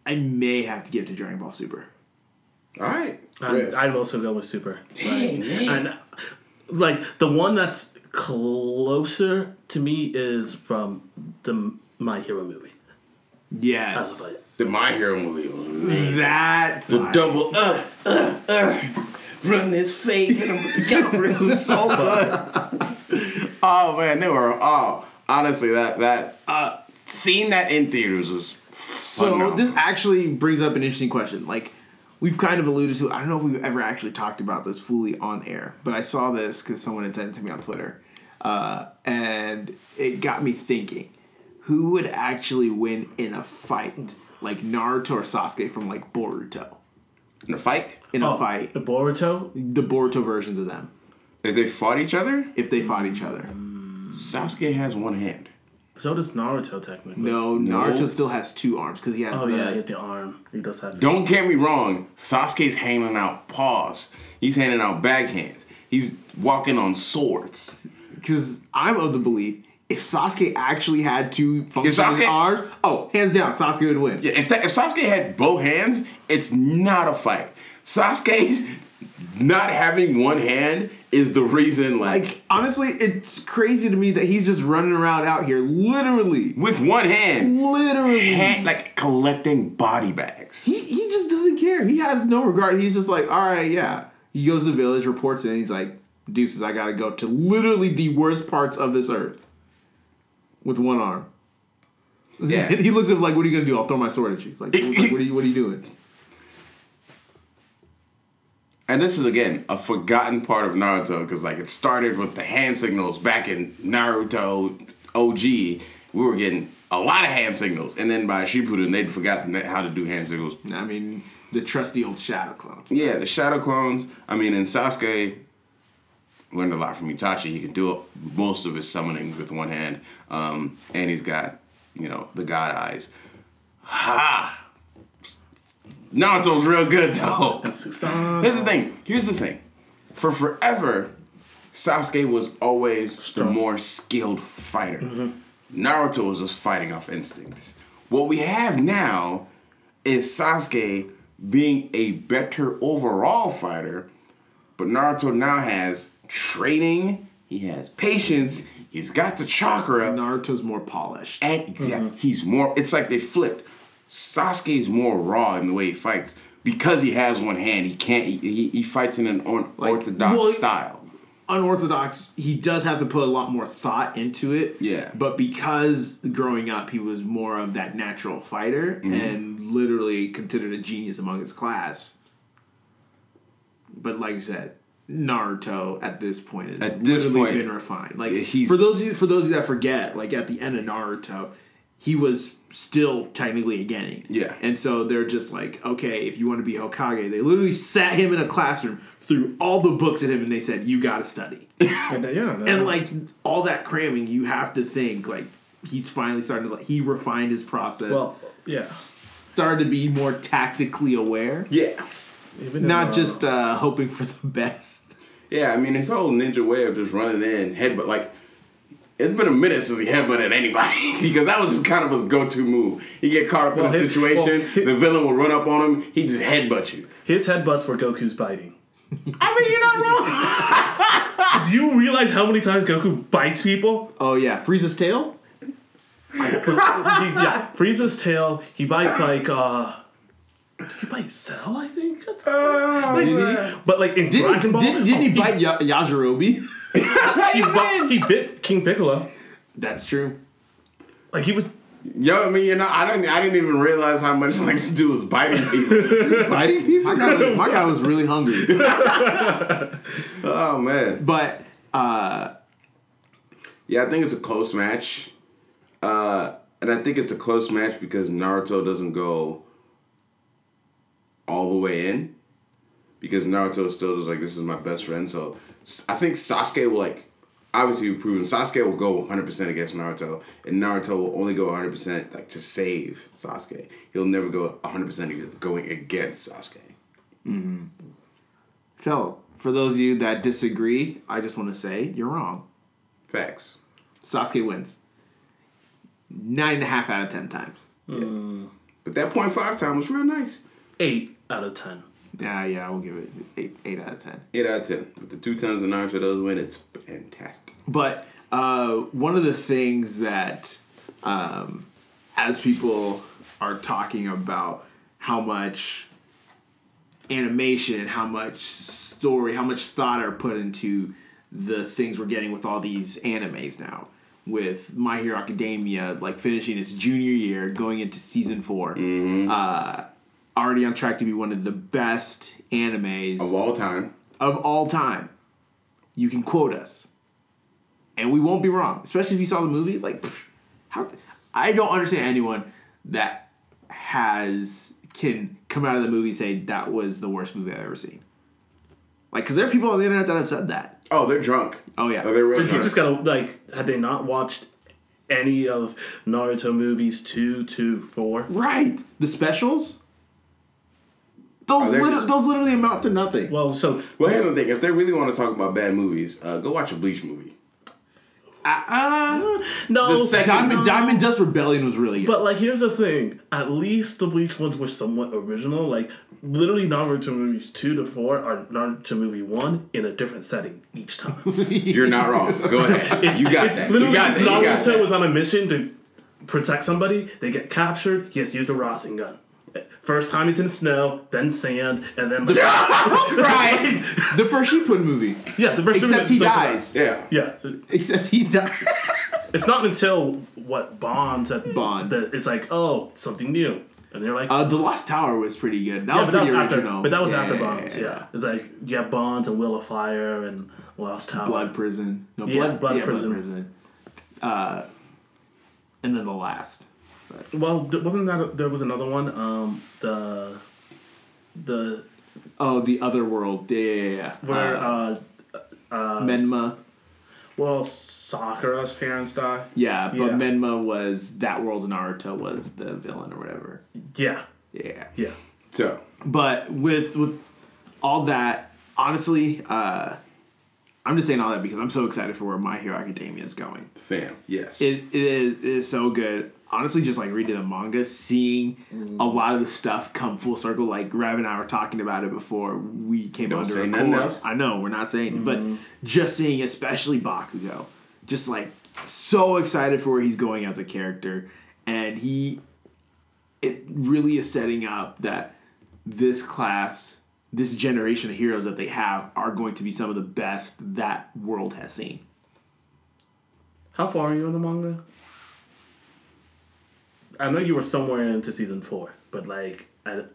I may have to give it to Dragon Ball Super. All right. I'm, Riff. I'd also go with Super. Dang, Like. And like the one that's closer to me is from the My Hero movie. Yes, That's like, the My Hero movie amazing. that The fight. double uh uh uh run this fake hit him with the counter. It was so good. oh man, they were oh honestly that that uh seeing that in theaters was So phenomenal. this actually brings up an interesting question. Like we've kind of alluded to. I don't know if we've ever actually talked about this fully on air, but I saw this because someone had sent it to me on Twitter, uh, and it got me thinking: who would actually win in a fight, like Naruto or Sasuke from like Boruto? in a fight In a oh, fight, the Boruto. the Boruto versions of them, if they fought each other, if they fought each other. Sasuke has one hand. So does Naruto technically. No, No. Naruto still has two arms because he has. Oh the- yeah, he has the arm. He does have. Don't get me wrong, Sasuke's handing out paws. He's handing out backhands. He's walking on swords. Because I'm of the belief if Sasuke actually had two functioning Sasuke- arms, oh, hands down, Sasuke would win. Yeah, if, that, if Sasuke had both hands, it's not a fight. Sasuke's not having one hand is the reason, like, Like, honestly, it's crazy to me that he's just running around out here, literally, with one hand, literally. hand, like collecting body bags. he, he just doesn't care. He has no regard. He's just like, all right, yeah. He goes to the village, reports it, and he's like, deuces, I gotta go to literally the worst parts of this earth with one arm. Yeah. he looks at him like, what are you gonna do? I'll throw my sword at you. It's like, like, what are you, what are you doing? And this is again a forgotten part of Naruto because like it started with the hand signals back in Naruto OG. We were getting a lot of hand signals, and then by Shippuden they'd forgotten how to do hand signals. I mean, the trusty old shadow clone. Yeah, the shadow clones. I mean, and Sasuke learned a lot from Itachi. He can do most of his summoning with one hand, um, and he's got you know the god eyes. Ha! Naruto's real good though. Susanoo. Here's the thing. Here's the thing. For forever, Sasuke was always the more skilled fighter. Mm-hmm. Naruto was just fighting off instincts. What we have now is Sasuke being a better overall fighter, but Naruto now has training, he has patience, he's got the chakra, Naruto's more polished. and yeah, mm-hmm. he's more. It's like they flipped. Sasuke's more raw in the way he fights because he has one hand. He can't. He, he fights in an un- orthodox well, style. Unorthodox, he does have to put a lot more thought into it. Yeah. But because growing up, he was more of that natural fighter Mm-hmm. and literally considered a genius among his class. But like I said, Naruto at this point is At this literally point, been refined. Like he's- for those of you, for those of you that forget, like at the end of Naruto, he was still technically a Genin. Yeah. And so they're just like, okay, if you want to be Hokage, they literally sat him in a classroom, threw all the books at him, and they said, "You got to study." And, uh, yeah, and like all that cramming, you have to think like he's finally starting to like he refined his process, well, yeah. started to be more tactically aware, Yeah. Even in, not uh, just uh, hoping for the best. Yeah, I mean his whole ninja way of just running in headbutt like. It's been a minute since he headbutted anybody because that was just kind of his go-to move. He get caught up in a his- situation, well, hi- the villain will run up on him, he just headbutt you. his headbutts were Goku's biting. I mean, you're not wrong. Do you realize how many times Goku bites people? Oh yeah, Frieza's tail. he, yeah, Frieza's tail. He bites like uh. Does he bite Cell? I think. That's Oh, but like in Didn't, Dragon Ball, didn't, didn't he oh, bite ya- Yajirobe? He, bu- he bit King Piccolo. That's true. Like he was. Yo, I mean, you know, I didn't, I didn't even realize how much like this dude was biting people, biting people. My guy, was, my guy was really hungry. Oh man, But uh, yeah, I think it's a close match, uh, and I think it's a close match because Naruto doesn't go all the way in, because Naruto still is like this is my best friend. So I think Sasuke will like obviously we've proven Sasuke will go 100 percent against Naruto, and Naruto will only go 100 percent like to save Sasuke. He'll never go 100 percent going against Sasuke. Mm-hmm. so for those of you that disagree, I just want to say you're wrong. Facts. Sasuke wins nine and a half out of ten times. Mm. But that point five time was real nice. Eight out of ten. Yeah, yeah, I will give it eight, eight out of ten. Eight out of ten. But the two times that Naruto does win, it's fantastic. But uh, one of the things that, um, as people are talking about how much animation and how much story, how much thought are put into the things we're getting with all these animes now. With My Hero Academia, like finishing its junior year, going into season 4 uh, already on track to be one of the best animes Of all time. of all time. You can quote us, and we won't be wrong. Especially if you saw the movie. Like, pff, how? I don't understand anyone that has can come out of the movie and say that was the worst movie I've ever seen. Like, because there are people on the internet that have said that. Oh, they're drunk. Oh, yeah. Oh, they're real But you just gotta like, had they not watched any of Naruto movies two, two, four? Right. The specials. Those, Oh, lit- just- those literally amount to nothing. Well, so well, here's the thing. If they really want to talk about bad movies, uh, go watch a Bleach movie. Uh, no, The second- Diamond, no. Diamond Dust Rebellion was really good. But like, here's the thing. At least the Bleach ones were somewhat original. Like, literally, Naruto movies two to four are Naruto movie one in a different setting each time. You're not wrong. Go ahead. you got that. You Literally, got that. You got Naruto that. was on a mission to protect somebody. They get captured. He has to use the Rasengan. First time he's in snow, then sand, and then like, right. the first Shippuden movie. yeah, the first Except he does that. dies. Yeah. Yeah, so Except he dies. it's not until what bonds that Bonds. that it's like oh something new, and they're like Uh, the Lost Tower was pretty good. That yeah, was but that pretty was after, original. but that was Yeah, after yeah, bonds. yeah, Yeah, it's like you have bonds and Will of Fire and Lost Tower. Blood Prison. No, Yeah, Blood, Blood yeah, Prison. Blood Prison. Uh, and then the last. Well, th- wasn't that there was another one? Um, the the Oh, the other world. Yeah, yeah, yeah. where uh, uh, Menma. well Sakura's parents die. Yeah, but Yeah. Menma was that world. Naruto was the villain or whatever. Yeah, Yeah. yeah. So, But with with all that, honestly, uh, I'm just saying all that because I'm so excited for where My Hero Academia is going. fam, yes. It, it, is, it is so good. Honestly, just like reading the manga, seeing a mm. lot of the stuff come full circle. Like Rav and I were talking about it before we came Don't under say a nothing core. else. I know we're not saying it, but mm-hmm. just seeing, especially Bakugo, just like so excited for where he's going as a character, and he, it really is setting up that this class, this generation of heroes that they have are going to be some of the best that world has seen. How far are you in the manga? I know you were somewhere into season four, but like, I,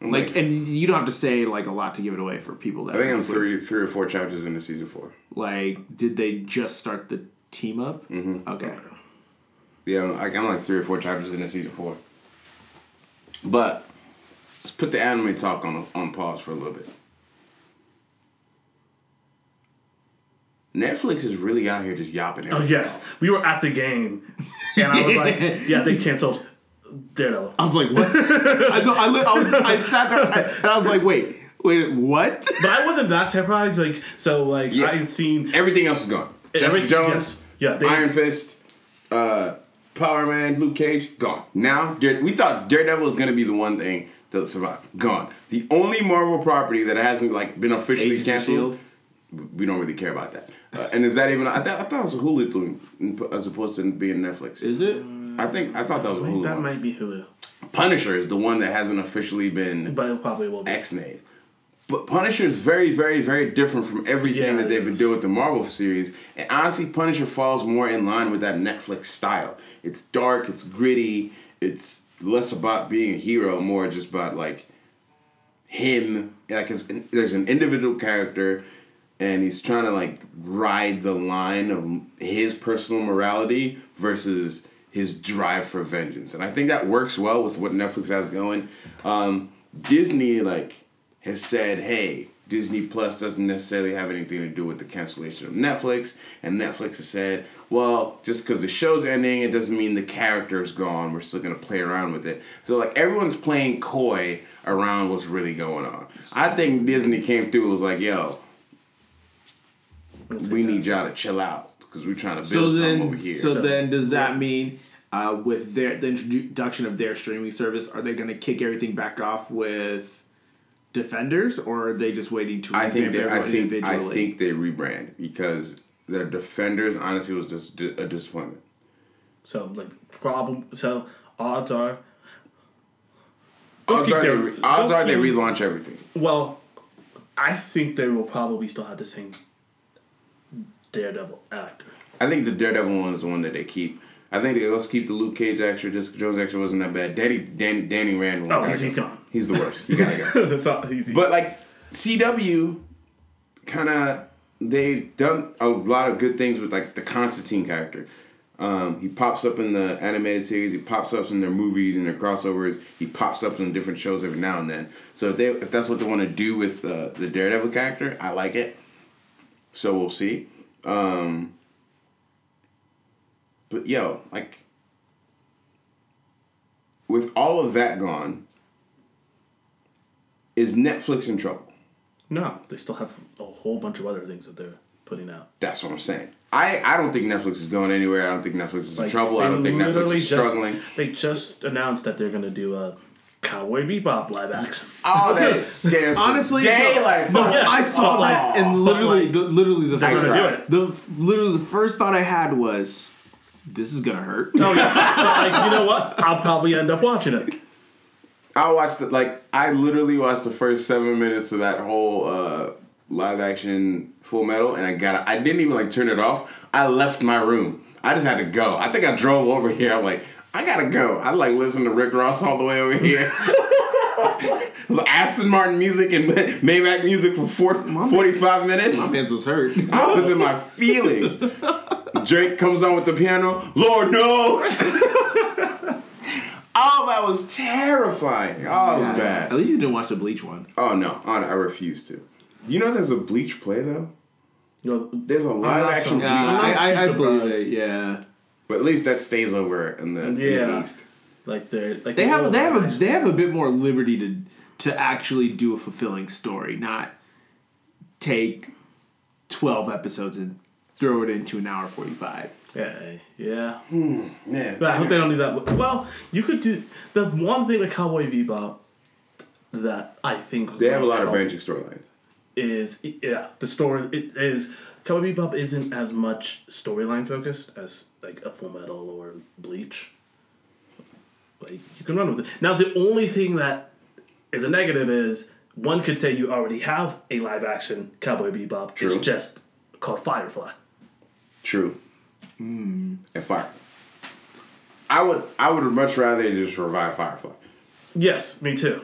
I'm Like, and you don't have to say like a lot to give it away for people that. I think I'm three, three or four chapters into season four. Like, did they just start the team up? Mm-hmm. Okay. Yeah, I'm like, I'm like three or four chapters into season four. But let's put the anime talk on on pause for a little bit. Netflix is really out here just yapping. oh yes, off. we were at the game, and I was like, yeah, they canceled Daredevil. I was like, what? I, know, I, li- I was, I sat there and I was like, wait, wait, what? But I wasn't that surprised. Like, so like Yeah. I had seen Everything else is gone. Jessica Jones, yes. Yeah, they- Iron Fist, uh, Power Man, Luke Cage, gone. Now, Dare- we thought Daredevil was gonna be the one thing that survived. Gone. The only Marvel property that hasn't like been officially Agents of canceled. S.H.I.E.L.D.? We don't really care about that. Uh, and is that even? I, thought I thought it was a Hulu thing as opposed to being Netflix. Is it? I think I thought that was a Hulu. that one. might be Hulu, Punisher is the one that hasn't officially been but it probably will be. X-Nade. But Punisher is very, very, very different from everything Yeah, that they've been doing with the Marvel series. And honestly, Punisher falls more in line with that Netflix style. It's dark. It's gritty. It's less about being a hero, more just about like him. Like it's, there's an individual character, and he's trying to like ride the line of his personal morality versus his drive for vengeance, and I think that works well with what Netflix has going. Um, Disney like has said, hey. Disney Plus doesn't necessarily have anything to do with the cancellation of Netflix, and Netflix has said, well, just because the show's ending, it doesn't mean the character's gone. We're still gonna play around with it. So like everyone's playing coy around what's really going on. I think Disney came through and was like, yo, we need y'all to chill out because we're trying to So build something then, over here. so then, does that mean uh, with their the introduction of their streaming service, are they going to kick everything back off with Defenders, or are they just waiting to? I think revamp they, I everyone think I think they rebrand because the defenders honestly was just di- a disappointment. So like problem. So odds are. Odds keep are, they, re- odds are they relaunch everything. Well, I think they will probably still have the same Daredevil actor. I think the Daredevil one is the one that they keep. I think they let's keep the Luke Cage actor. Just Jones actor wasn't that bad. Danny Danny Danny Rand. one Oh, gotta he's- go. he's gone. He's the worst. He gotta go. That's not easy. But like CW, kind of they've done a lot of good things with like the Constantine character. Um, he pops up in the animated series. He pops up in their movies and their crossovers. He pops up in different shows every now and then. So if they if that's what they want to do with uh, the Daredevil character, I like it. So we'll see. Um, but yo, like with all of that gone, is Netflix in trouble? no, they still have a whole bunch of other things that they're putting out. That's what I'm saying. I, I don't think Netflix is going anywhere. I don't think Netflix is in trouble. I don't think Netflix is just- struggling. They just announced that they're gonna do a Cowboy Bebop live action. Oh, that scares the Honestly, daylights no, out yeah. I saw Oh, that, and literally, like- the, literally the first, gonna do it. the literally the first thought I had was, "This is gonna hurt." Oh, yeah. Like, you know what? I'll probably end up watching it. I watched it like I literally watched the first seven minutes of that whole uh, live action Full Metal, and I got I didn't even like turn it off. I left my room. I just had to go. I think I drove over here. I'm like, I gotta go. I like listen to Rick Ross all the way over here. Aston Martin music and Maybach music for four, 45 minutes. My man's was hurt. I was in my feelings. Drake comes on with the piano. Lord knows. oh, that was terrifying. Oh, it was At bad. At least you didn't watch the Bleach one. Oh no, oh, I I refuse to. You know, there's a Bleach play though. You know, There's a live action so- Bleach, Yeah, I'm I, I, I believe it. Yeah, but at least that stays over in the, in the Yeah. east. like they're like they have they have a they have a bit more liberty to to actually do a fulfilling story, not take twelve episodes and throw it into an hour forty five. Yeah, yeah. Hmm, yeah. But I hope they don't do that. Well, you could do the one thing with Cowboy Bebop that I think They have a lot of branching storylines. Is yeah, the story it is Cowboy Bebop isn't as much storyline focused as like a Full Metal or Bleach. Like you can run with it. Now the only thing that is a negative is one could say you already have a live action Cowboy Bebop. True. It's just called Firefly. True. Hmm. And Fire. I would I would much rather just revive Firefly. Yes, me too.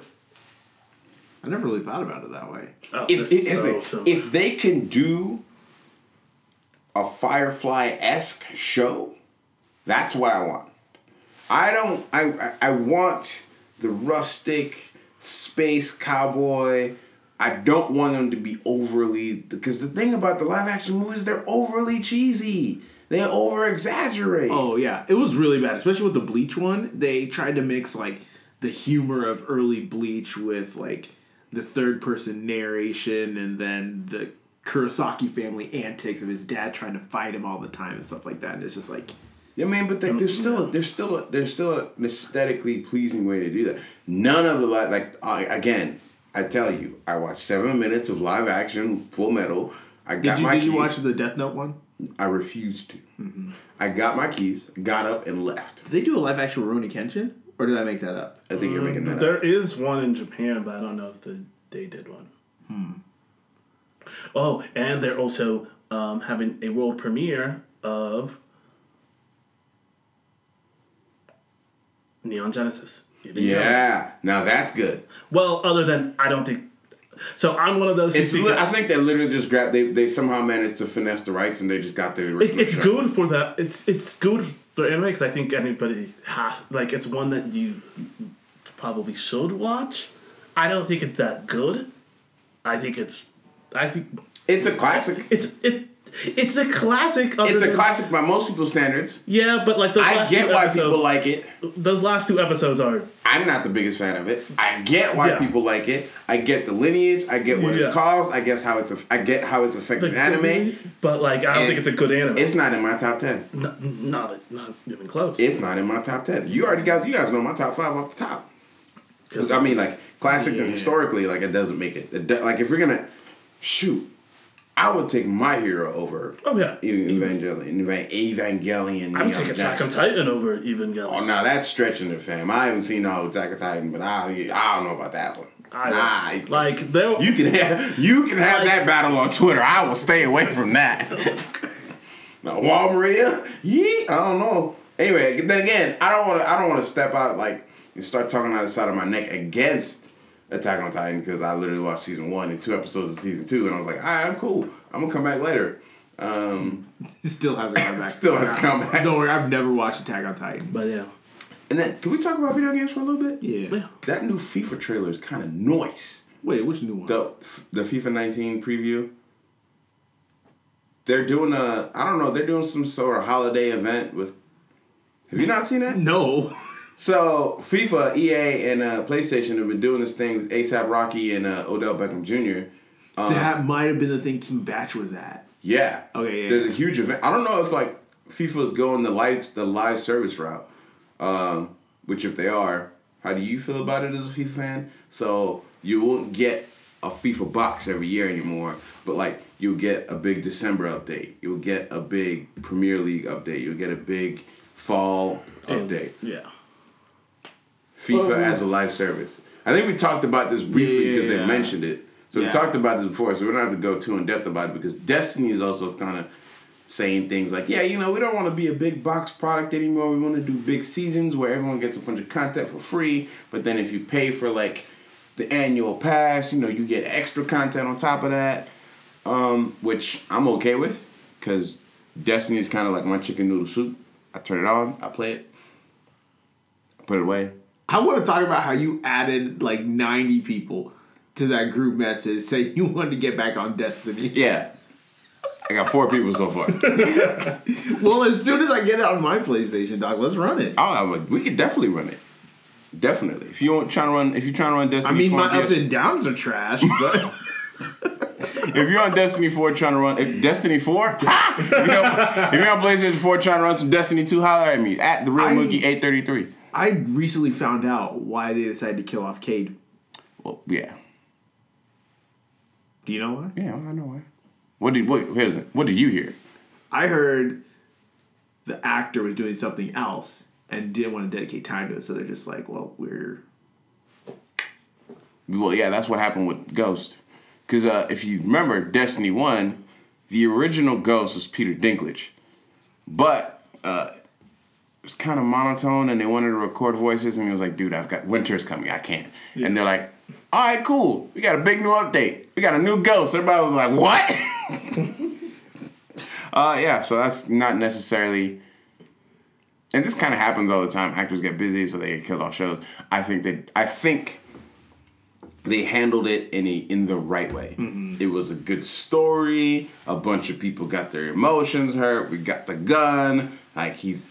I never really thought about it that way. Oh, if this if, so if, they, if they can do a Firefly esque show, that's what I want. I don't. I I- want the rustic space cowboy. I don't want them to be overly because the thing about the live action movies, they're overly cheesy. They over exaggerate. Oh yeah, it was really bad, especially with the Bleach one. They tried to mix like the humor of early Bleach with like the third person narration and then the Kurosaki family antics of his dad trying to fight him all the time and stuff like that. And it's just like I mean, but like, there's still there's still a, there's still an aesthetically pleasing way to do that. None of the li- like I again, I tell you, I watched seven minutes of live action Full Metal. I got did you my did keys. you watch the Death Note one? I refused to. Mm-hmm. I got my keys, got up, and left. Did they do a live action Rurouni Kenshin, or did I make that up? I think you're making that um, There up. is one in Japan, but I don't know if the, they did one. Hmm. Oh, and they're also um, having a world premiere of Neon Genesis. Yeah, now that's good. Well, other than I don't think. So I'm one of those. It's. li- I think they literally just grabbed. They they somehow managed to finesse the rights, and they just got the. It, it's show. good for that. It's it's good for anime because I think anybody has like it's one that you probably should watch. I don't think it's that good. I think it's. I think It's a classic. it's it. It's a classic. It's a than- classic by most people's standards. Yeah, but like those I get why episodes, people like it. those last two episodes are I'm not the biggest fan of it. I get why Yeah. people like it. I get the lineage. I get what Yeah. it's caused. I guess how it's. I get how it's affecting like, anime. but like I don't And think it's a good anime. It's not in my top ten. not not, not even close. It's not in my top ten. You already guys. You guys know my top five off the top. Because I mean, like classics and historically, like it doesn't make it. It Like if we're gonna shoot, I would take my hero over. oh yeah, Evangelion. Evan- Evangelion. I would take Attack on. Titan over Evangelion. Oh now that's stretching it, fam. I haven't seen all Attack on Titan, but I I don't know about that one. I nah, like you can have you can have Like- that battle on Twitter. I will stay away from that. now, Wall Maria, yeah, I don't know. Anyway, then again, I don't want to. I don't want to step out like and start talking out the side of my neck against Attack on Titan because I literally watched season one and two episodes of season two, and I was like, all right, I'm cool. I'm gonna come back later. Um, still hasn't come back. Still hasn't come back. Don't worry, I've never watched Attack on Titan. but yeah, and then, can we talk about video games for a little bit? Yeah. yeah. That new FIFA trailer is kind of noise. Wait, which new one? the the FIFA 19 preview. They're doing a I don't know they're doing some sort of holiday event with. Have you not seen that? no. So FIFA, EA, and uh, PlayStation have been doing this thing with ASAP Rocky and uh, Odell Beckham Jr. Um, that might have been the thing KingBach was at. yeah. Okay, yeah, There's yeah. a huge event. I don't know if like FIFA is going the live the live service route. Um, which if they are, how do you feel about it as a FIFA fan? So you won't get a FIFA box every year anymore, but like you'll get a big December update. You'll get a big Premier League update. You'll get a big fall update. Yeah. FIFA Oh. as a live service. I think we talked about this briefly because yeah, they mentioned it. So Yeah. we talked about this before, so we don't have to go too in depth about it because Destiny is also kind of saying things like, yeah, you know, we don't want to be a big box product anymore. We want to do big seasons where everyone gets a bunch of content for free. But then if you pay for like the annual pass, you know, you get extra content on top of that, um, which I'm okay with because Destiny is kind of like my chicken noodle soup. I turn it on, I play it, I put it away. I want to talk about how you added like 90 people to that group message saying you wanted to get back on Destiny. Yeah. I got four people so far. Well, as soon as I get it on my PlayStation, dog, let's run it. Oh, I would- we could definitely run it. Definitely. If you want trying to run, if you're trying to run Destiny, I mean, 4 my ups PS and downs are trash, but if you're on Destiny 4 trying to run, if Destiny 4, Ha! if, you're on, if you're on PlayStation 4 trying to run some Destiny 2, holler at me at the real Mookie 833. I recently found out why they decided to kill off Cayde. Well, yeah, Do you know why? yeah, I know why. What did what? Here's it. What did you hear? I heard the actor was doing something else and didn't want to dedicate time to it, so they're just like, well, we're Well, yeah, that's what happened with Ghost. Because uh, if you remember Destiny 1, the original Ghost was Peter Dinklage. But uh, was kind of monotone and they wanted to record voices and he was like, dude, I've got winter's coming. I can't. And they're like, all right, cool. We got a big new update. We got a new Ghost. Everybody was like, what? uh, yeah, so that's not necessarily. And this kind of happens all the time. Actors get busy, so they get killed off shows. I think that I think they handled it in a in the right way. It was a good story. A bunch of people got their emotions hurt. We got the gun. Like he's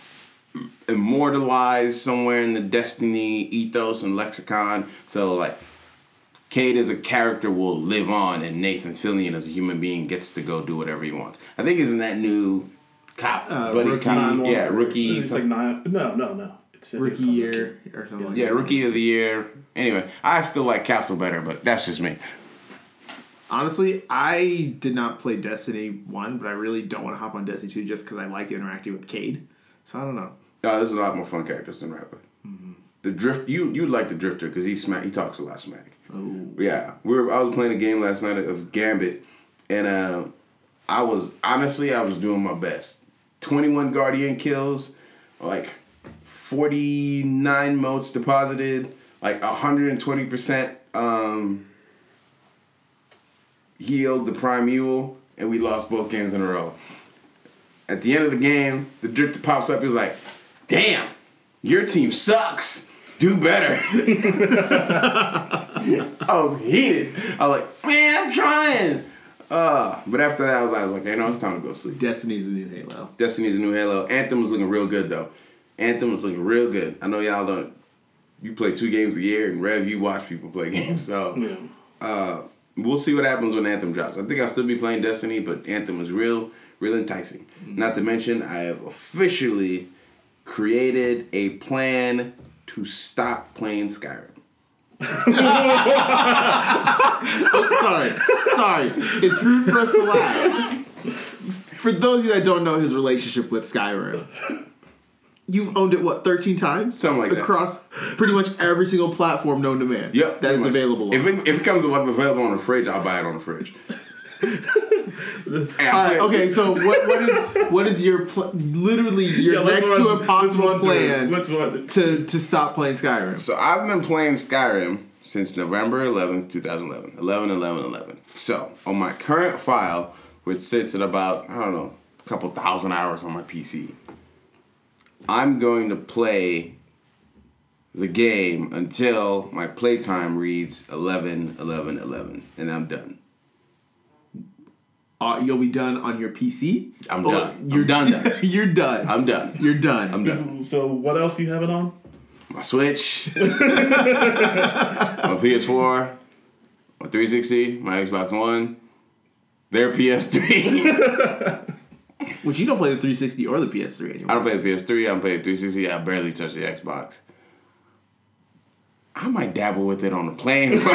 immortalized somewhere in the Destiny ethos and lexicon. So like, Cayde as a character will live on, and Nathan Fillion as a human being gets to go do whatever he wants. I think isn't that new cop Uh, buddy Rookie- cop? Yeah, rookie. It's like nine. No, no, no. It's, it's rookie called year or something like Yeah, that. rookie of the year. Anyway, I still like Castle better, but that's just me. Honestly, I did not play Destiny 1, but I really don't want to hop on Destiny 2 just because I like interacting with Cayde. So I don't know. Uh, there's a lot more fun characters than Rapper. The drift, you you like the Drifter because he smack, he talks a lot smack. Oh. Yeah, we were. I was playing a game last night of Gambit, and uh, I was honestly I was doing my best. Twenty one Guardian kills, like 49 motes deposited, like 120% um, healed the primeval, and we lost both games in a row. At the end of the game, the drip that pops up He's like, damn, your team sucks. Do better. I was heated. I was like, man, I'm trying. Uh, but after that, I was, I was like, hey, no, it's time to go sleep. Destiny's the new Halo. Destiny's a new Halo. Anthem was looking real good though. Anthem was looking real good. I know y'all don't. You play two games a year, and Rev, you watch people play games. So Yeah. uh, we'll see what happens when Anthem drops. I think I'll still be playing Destiny, but Anthem was real, real enticing. Not to mention, I have officially created a plan to stop playing Skyrim. sorry, sorry. It's rude for us to laugh. For those of you that don't know his relationship with Skyrim, you've owned it what thirteen times, Something like that. across pretty much every single platform known to man. Yep, that is much. available. If it, if it comes available on the fridge, I'll buy it on the fridge. And I All right, play- okay. So what what is what is your pl- literally your Yeah, next run- to let's impossible run through plan to to stop playing Skyrim? So I've been playing Skyrim since November 11th, 2011. 11, 11, 11. So on my current file, which sits at about, I don't know, a couple thousand hours on my PC, I'm going to play the game until my playtime reads 11, 11, 11, and I'm done. Uh, you'll be done on your PC. I'm Or done. I'm You're done, done. you're done. I'm done. You're done. I'm done. So what else do you have it on? My Switch, my PS4, my 360, my Xbox One, their PS3. Which you don't play the 360 or the PS3 anymore. I don't play the PS3. I don't play the 360. I barely touch the Xbox. I might dabble with it on the plane. All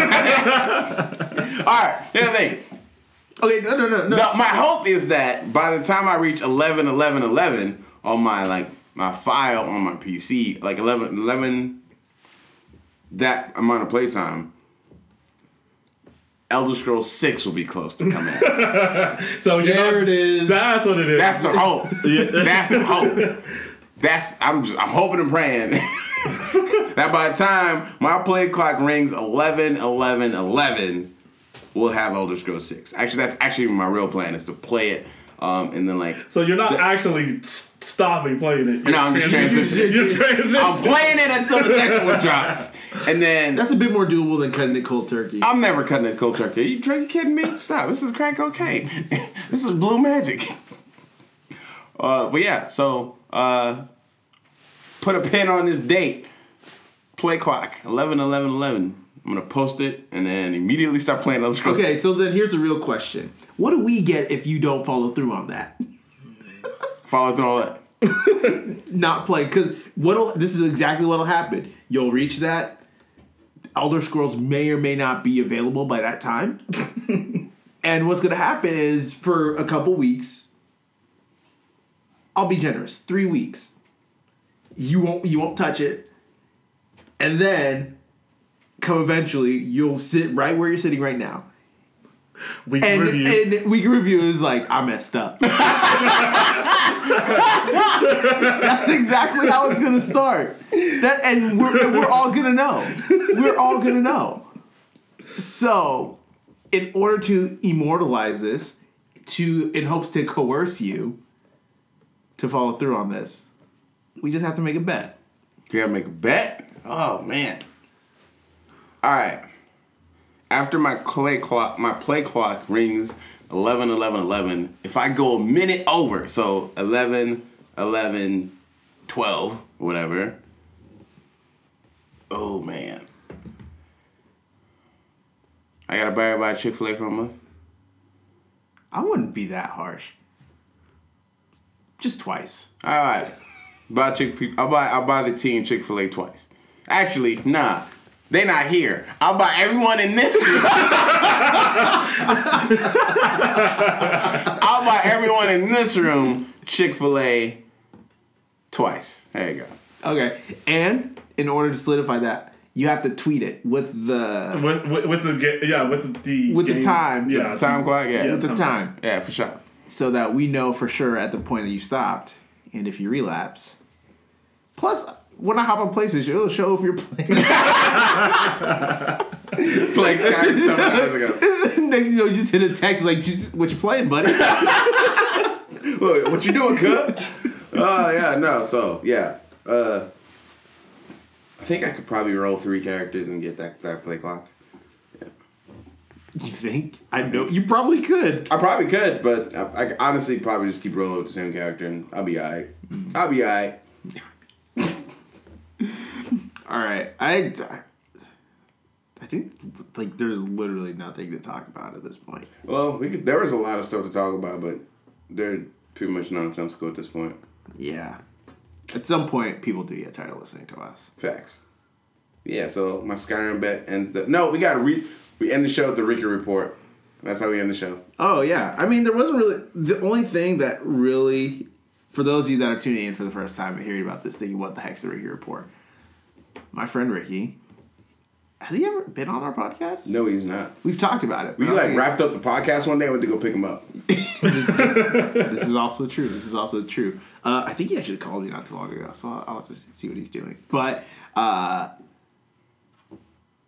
right, here's the thing. Okay, no, no, no, no. No, my hope is that by the time I reach 11, 11, 11 on my like my file on my PC, like 11, 11 that amount of playtime, Elder Scrolls 6 will be close to coming. So you There know, it is. That's what it is. That's the hope. That's the hope. That's I'm just, I'm hoping and praying that by the time my play clock rings 11, 11, 11, we'll have Elder Scrolls 6. Actually, that's actually my real plan is to play it um, and then like So you're not The- actually stopping playing it. You're No, I'm just transitioning. You're transitioning. I'm playing it until the next one drops, and then That's a bit more doable than cutting it cold turkey. I'm never cutting it cold turkey. You, you kidding me? Stop. This is crack cocaine. this is blue magic. Uh, but yeah, so uh, put a pin on this date. Play clock 11 11 11. I'm gonna post it and then immediately start playing Elder Scrolls. Okay, so then here's the real question: What do we get if you don't follow through on that? follow through all that. Not play because what'll this is exactly what'll happen. You'll reach that. Elder Scrolls may or may not be available by that time. and what's gonna happen is for a couple weeks, I'll be generous, three weeks. You won't you won't touch it. And then come eventually, you'll sit right where you're sitting right now. We And, review. and week review is like, I messed up. That's exactly how it's gonna start. That and we're and we're all gonna know. We're all gonna know. So, in order to immortalize this, to in hopes to coerce you to follow through on this, we just have to make a bet. You gotta make a bet? Oh man. Alright. After my play clock my play clock rings 11 11 11, if I go a minute over, so 11 11 12, whatever. Oh man. I gotta buy buy Chick-fil-A for a month. I wouldn't be that harsh. Just twice. Alright. Buy Chick I'll buy I'll buy the team Chick-fil-A twice. Actually, nah. They not here. I'll buy everyone in this room. I'll buy everyone in this room Chick-fil-A twice. There you go. Okay. And in order to solidify that, you have to tweet it with the with, with, with the ga- yeah with the With the time. yeah With Time clock, yeah. with the time. Yeah, for sure. so that we know for sure at the point that you stopped and if you relapse Plus, when I hop on PlayStation, it'll show if you're playing. Playing Skyrim seven hours ago. Next, you know, you just hit a text like, "Just- "What you playing, buddy?" Wait, what you doing, cut? Oh yeah, no. So yeah, uh, I think I could probably roll three characters and get that that play clock. you think? I know you probably could. I probably could, but I, I could honestly probably just keep rolling with the same character and I'll be alright. I'll be alright. All right, I, I think like there's literally nothing to talk about at this point. Well, we could. There was a lot of stuff to talk about, but they're pretty much nonsensical at this point. Yeah, at some point, people do get tired of listening to us. Facts. Yeah. So my Skyrim bet ends. The, no, we got to re. We end the show with the Ricky report. That's how we end the show. Oh yeah, I mean there wasn't really the only thing that really, for those of you that are tuning in for the first time and hearing about this thing, what the heck's the Ricky report? My friend Ricky, has he ever been on our podcast? No, he's not. We've talked about it. We like think- wrapped up the podcast one day. I went to go pick him up. this is also true. This is also true. Uh, I think he actually called me not too long ago, so I'll, I'll just see what he's doing. But uh,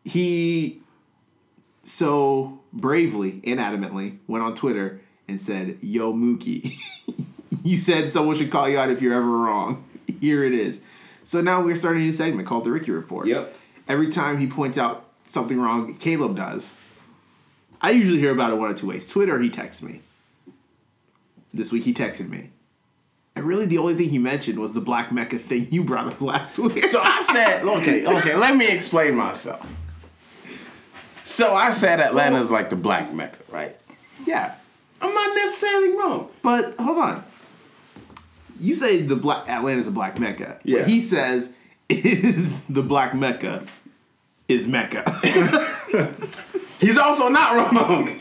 he so bravely and adamantly went on Twitter and said, "Yo, Mookie, you said someone should call you out if you're ever wrong. Here it is." So now we're starting a new segment called the Ricky Report. Yep. Every time he points out something wrong, Caleb does. I usually hear about it one of two ways: Twitter, he texts me. This week he texted me. And really, the only thing he mentioned was the Black Mecca thing you brought up last week. So I said, okay, okay, let me explain myself. So I said Atlanta's like the black mecca, right? yeah, I'm not necessarily wrong. but hold on. You say the black Atlanta's a Black Mecca. Yeah. What he says is the Black Mecca is Mecca. He's also not wrong.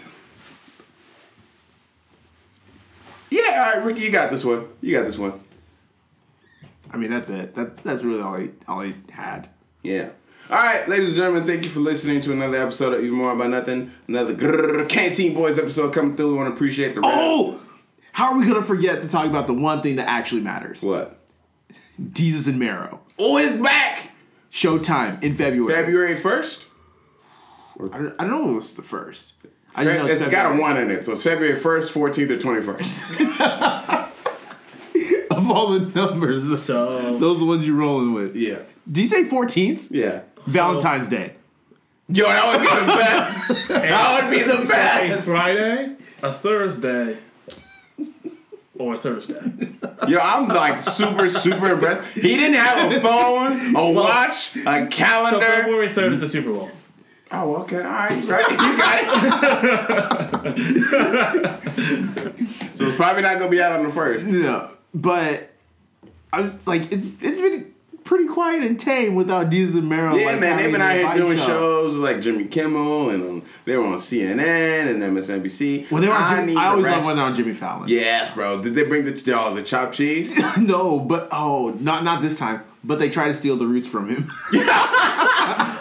Yeah, all right, Ricky, you got this one. You got this one. I mean, that's it. That that's really all he all he had. Yeah. All right, ladies and gentlemen, thank you for listening to another episode of Even More About Nothing. Another Canteen Boys episode coming through. We want to appreciate the. Oh, how are we gonna forget to talk about the one thing that actually matters? What? Desus and Mero. Oh, it's back! Showtime in February. February 1st? I don't, I don't know if it was the first. I just know it's got a one in it, so it's February 1st, 14th, or 21st. Of all the numbers, the, So those are the ones you're rolling with. yeah. Do you say 14th? Yeah. Valentine's Day. Yo, that would be the best. that would be the a best. Friday, a Thursday, or a Thursday. Yo, I'm like super, super impressed. He didn't have a phone, a watch, a So calendar. February third is the Super Bowl. Oh, okay. All right. Right. You got it. so it's probably not going to be out on the first. No, but I was like, it's it's been pretty quiet and tame without Desus and Mero. Yeah, like, man. They've been out here doing show. shows like Jimmy Kimmel, and um, they were on CNN and MSNBC. Well, they were on I Jimmy, need I always love when they're on Jimmy Fallon. Yes, bro. Did they bring the oh, the chopped cheese? no, but oh, not not this time. But they try to steal the roots from him.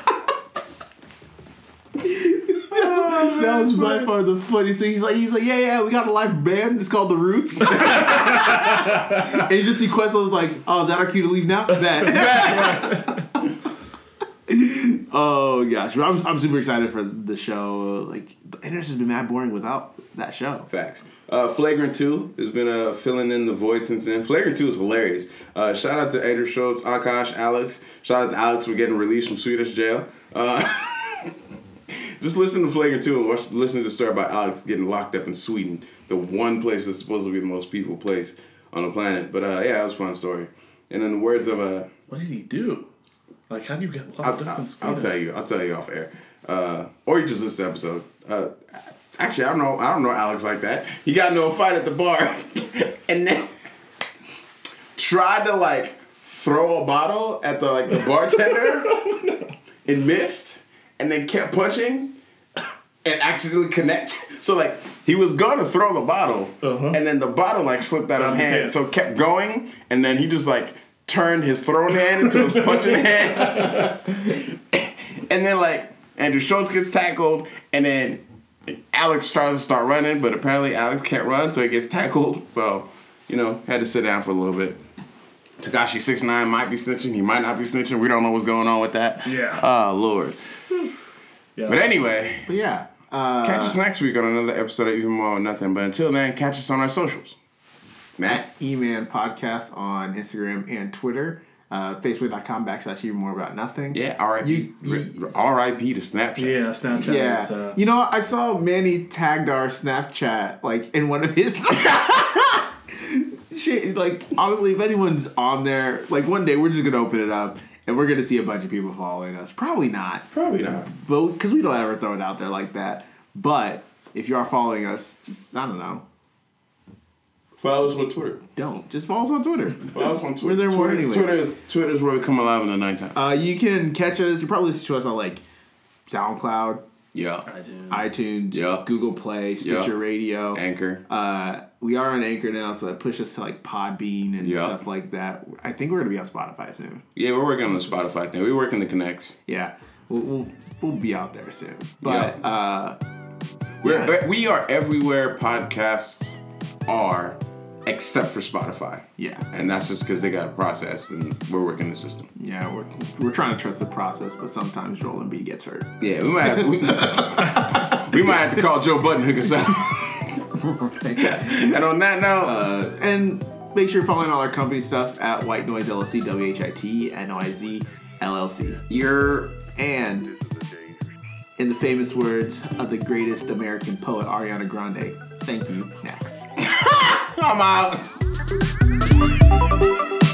that was by far the funniest thing. He's like, he's like, yeah, yeah, we got a live band. It's called the Roots. and you just see Questlove was like, oh, is that our cue to leave now? Bet. oh gosh, I'm, I'm super excited for the show. Like, the internet's just been mad boring without that show. Facts. Uh, Flagrant 2 has been uh, filling in the void since then. Flagrant 2 is hilarious. Uh, shout out to Andrew Schulz, Akaash, Alex. Shout out to Alex for getting released from Swedish jail. Just listen to Flagrant 2 and watch, listen to the story about Alex getting locked up in Sweden, the one place that's supposed to be the most peaceful place on the planet. But uh, yeah, it was a fun story. And in the words of uh, What did he do? Like, how do you get I'll, locked up in Sweden? I'll tell you. I'll tell you off air. Uh, or you just listen to the episode. Uh, actually, I don't know. I don't know Alex like that. He got into a fight at the bar, and then tried to like throw a bottle at the like the bartender, and missed, and then kept punching, and accidentally connect. So like he was gonna throw the bottle, Uh-huh. and then the bottle like slipped out of his hand, hand. so kept going, and then he just like turned his thrown hand into his punching hand. And then like Andrew Schulz gets tackled, and then Alex tries to start running, but apparently Alex can't run, so he gets tackled. So you know, had to sit down for a little bit. Tekashi Six Nine might be snitching. He might not be snitching. We don't know what's going on with that. Yeah. Oh Lord. Yeah. But anyway, But yeah. Uh, catch us next week on another episode of Even More or Nothing. But until then, catch us on our socials. Matt. E-Man Podcast on Instagram and Twitter. Uh, Facebook.com backslash even more about nothing. Yeah, R.I.P. You- you- R.I.P. to Snapchat. yeah, Snapchat Yeah. is. Uh, you know, I saw Manny tagged our Snapchat like in one of his. Shit, like honestly, if anyone's on there, like one day we're just gonna open it up and we're gonna see a bunch of people following us. Probably not, Probably not. but because we don't ever throw it out there like that. But if you are following us, just I don't know, Follow us on Twitter. don't just follow us on Twitter. Follow us on Twitter. We're there more anyway. Twitter is Twitter is where we come alive in the nighttime. Uh, you can catch us. You probably listen to us on like SoundCloud, yeah. iTunes. iTunes, Yeah. Google Play, Stitcher Yeah. Radio. Anchor. Uh, we are on Anchor now, so that pushes us to like Podbean and Yeah. stuff like that. I think we're gonna be on Spotify soon. Yeah, we're working on the Spotify thing. We're working the connects. Yeah, we'll we'll, we'll be out there soon. But Yeah. uh, We're, Yeah. we are everywhere podcasts are, except for Spotify. yeah, And that's just because they got a process and we're working the system. yeah, we're we're trying to trust the process, but sometimes Joel Embiid gets hurt. Yeah, we might have to, we, we might have to call Joe Budden hook us up. and on that note, Uh, and make sure you're following all our company stuff at White Noise LLC, W H I T N O I Z LLC. you're And in the famous words of the greatest American poet Ariana Grande, thank you. Next. I'm out.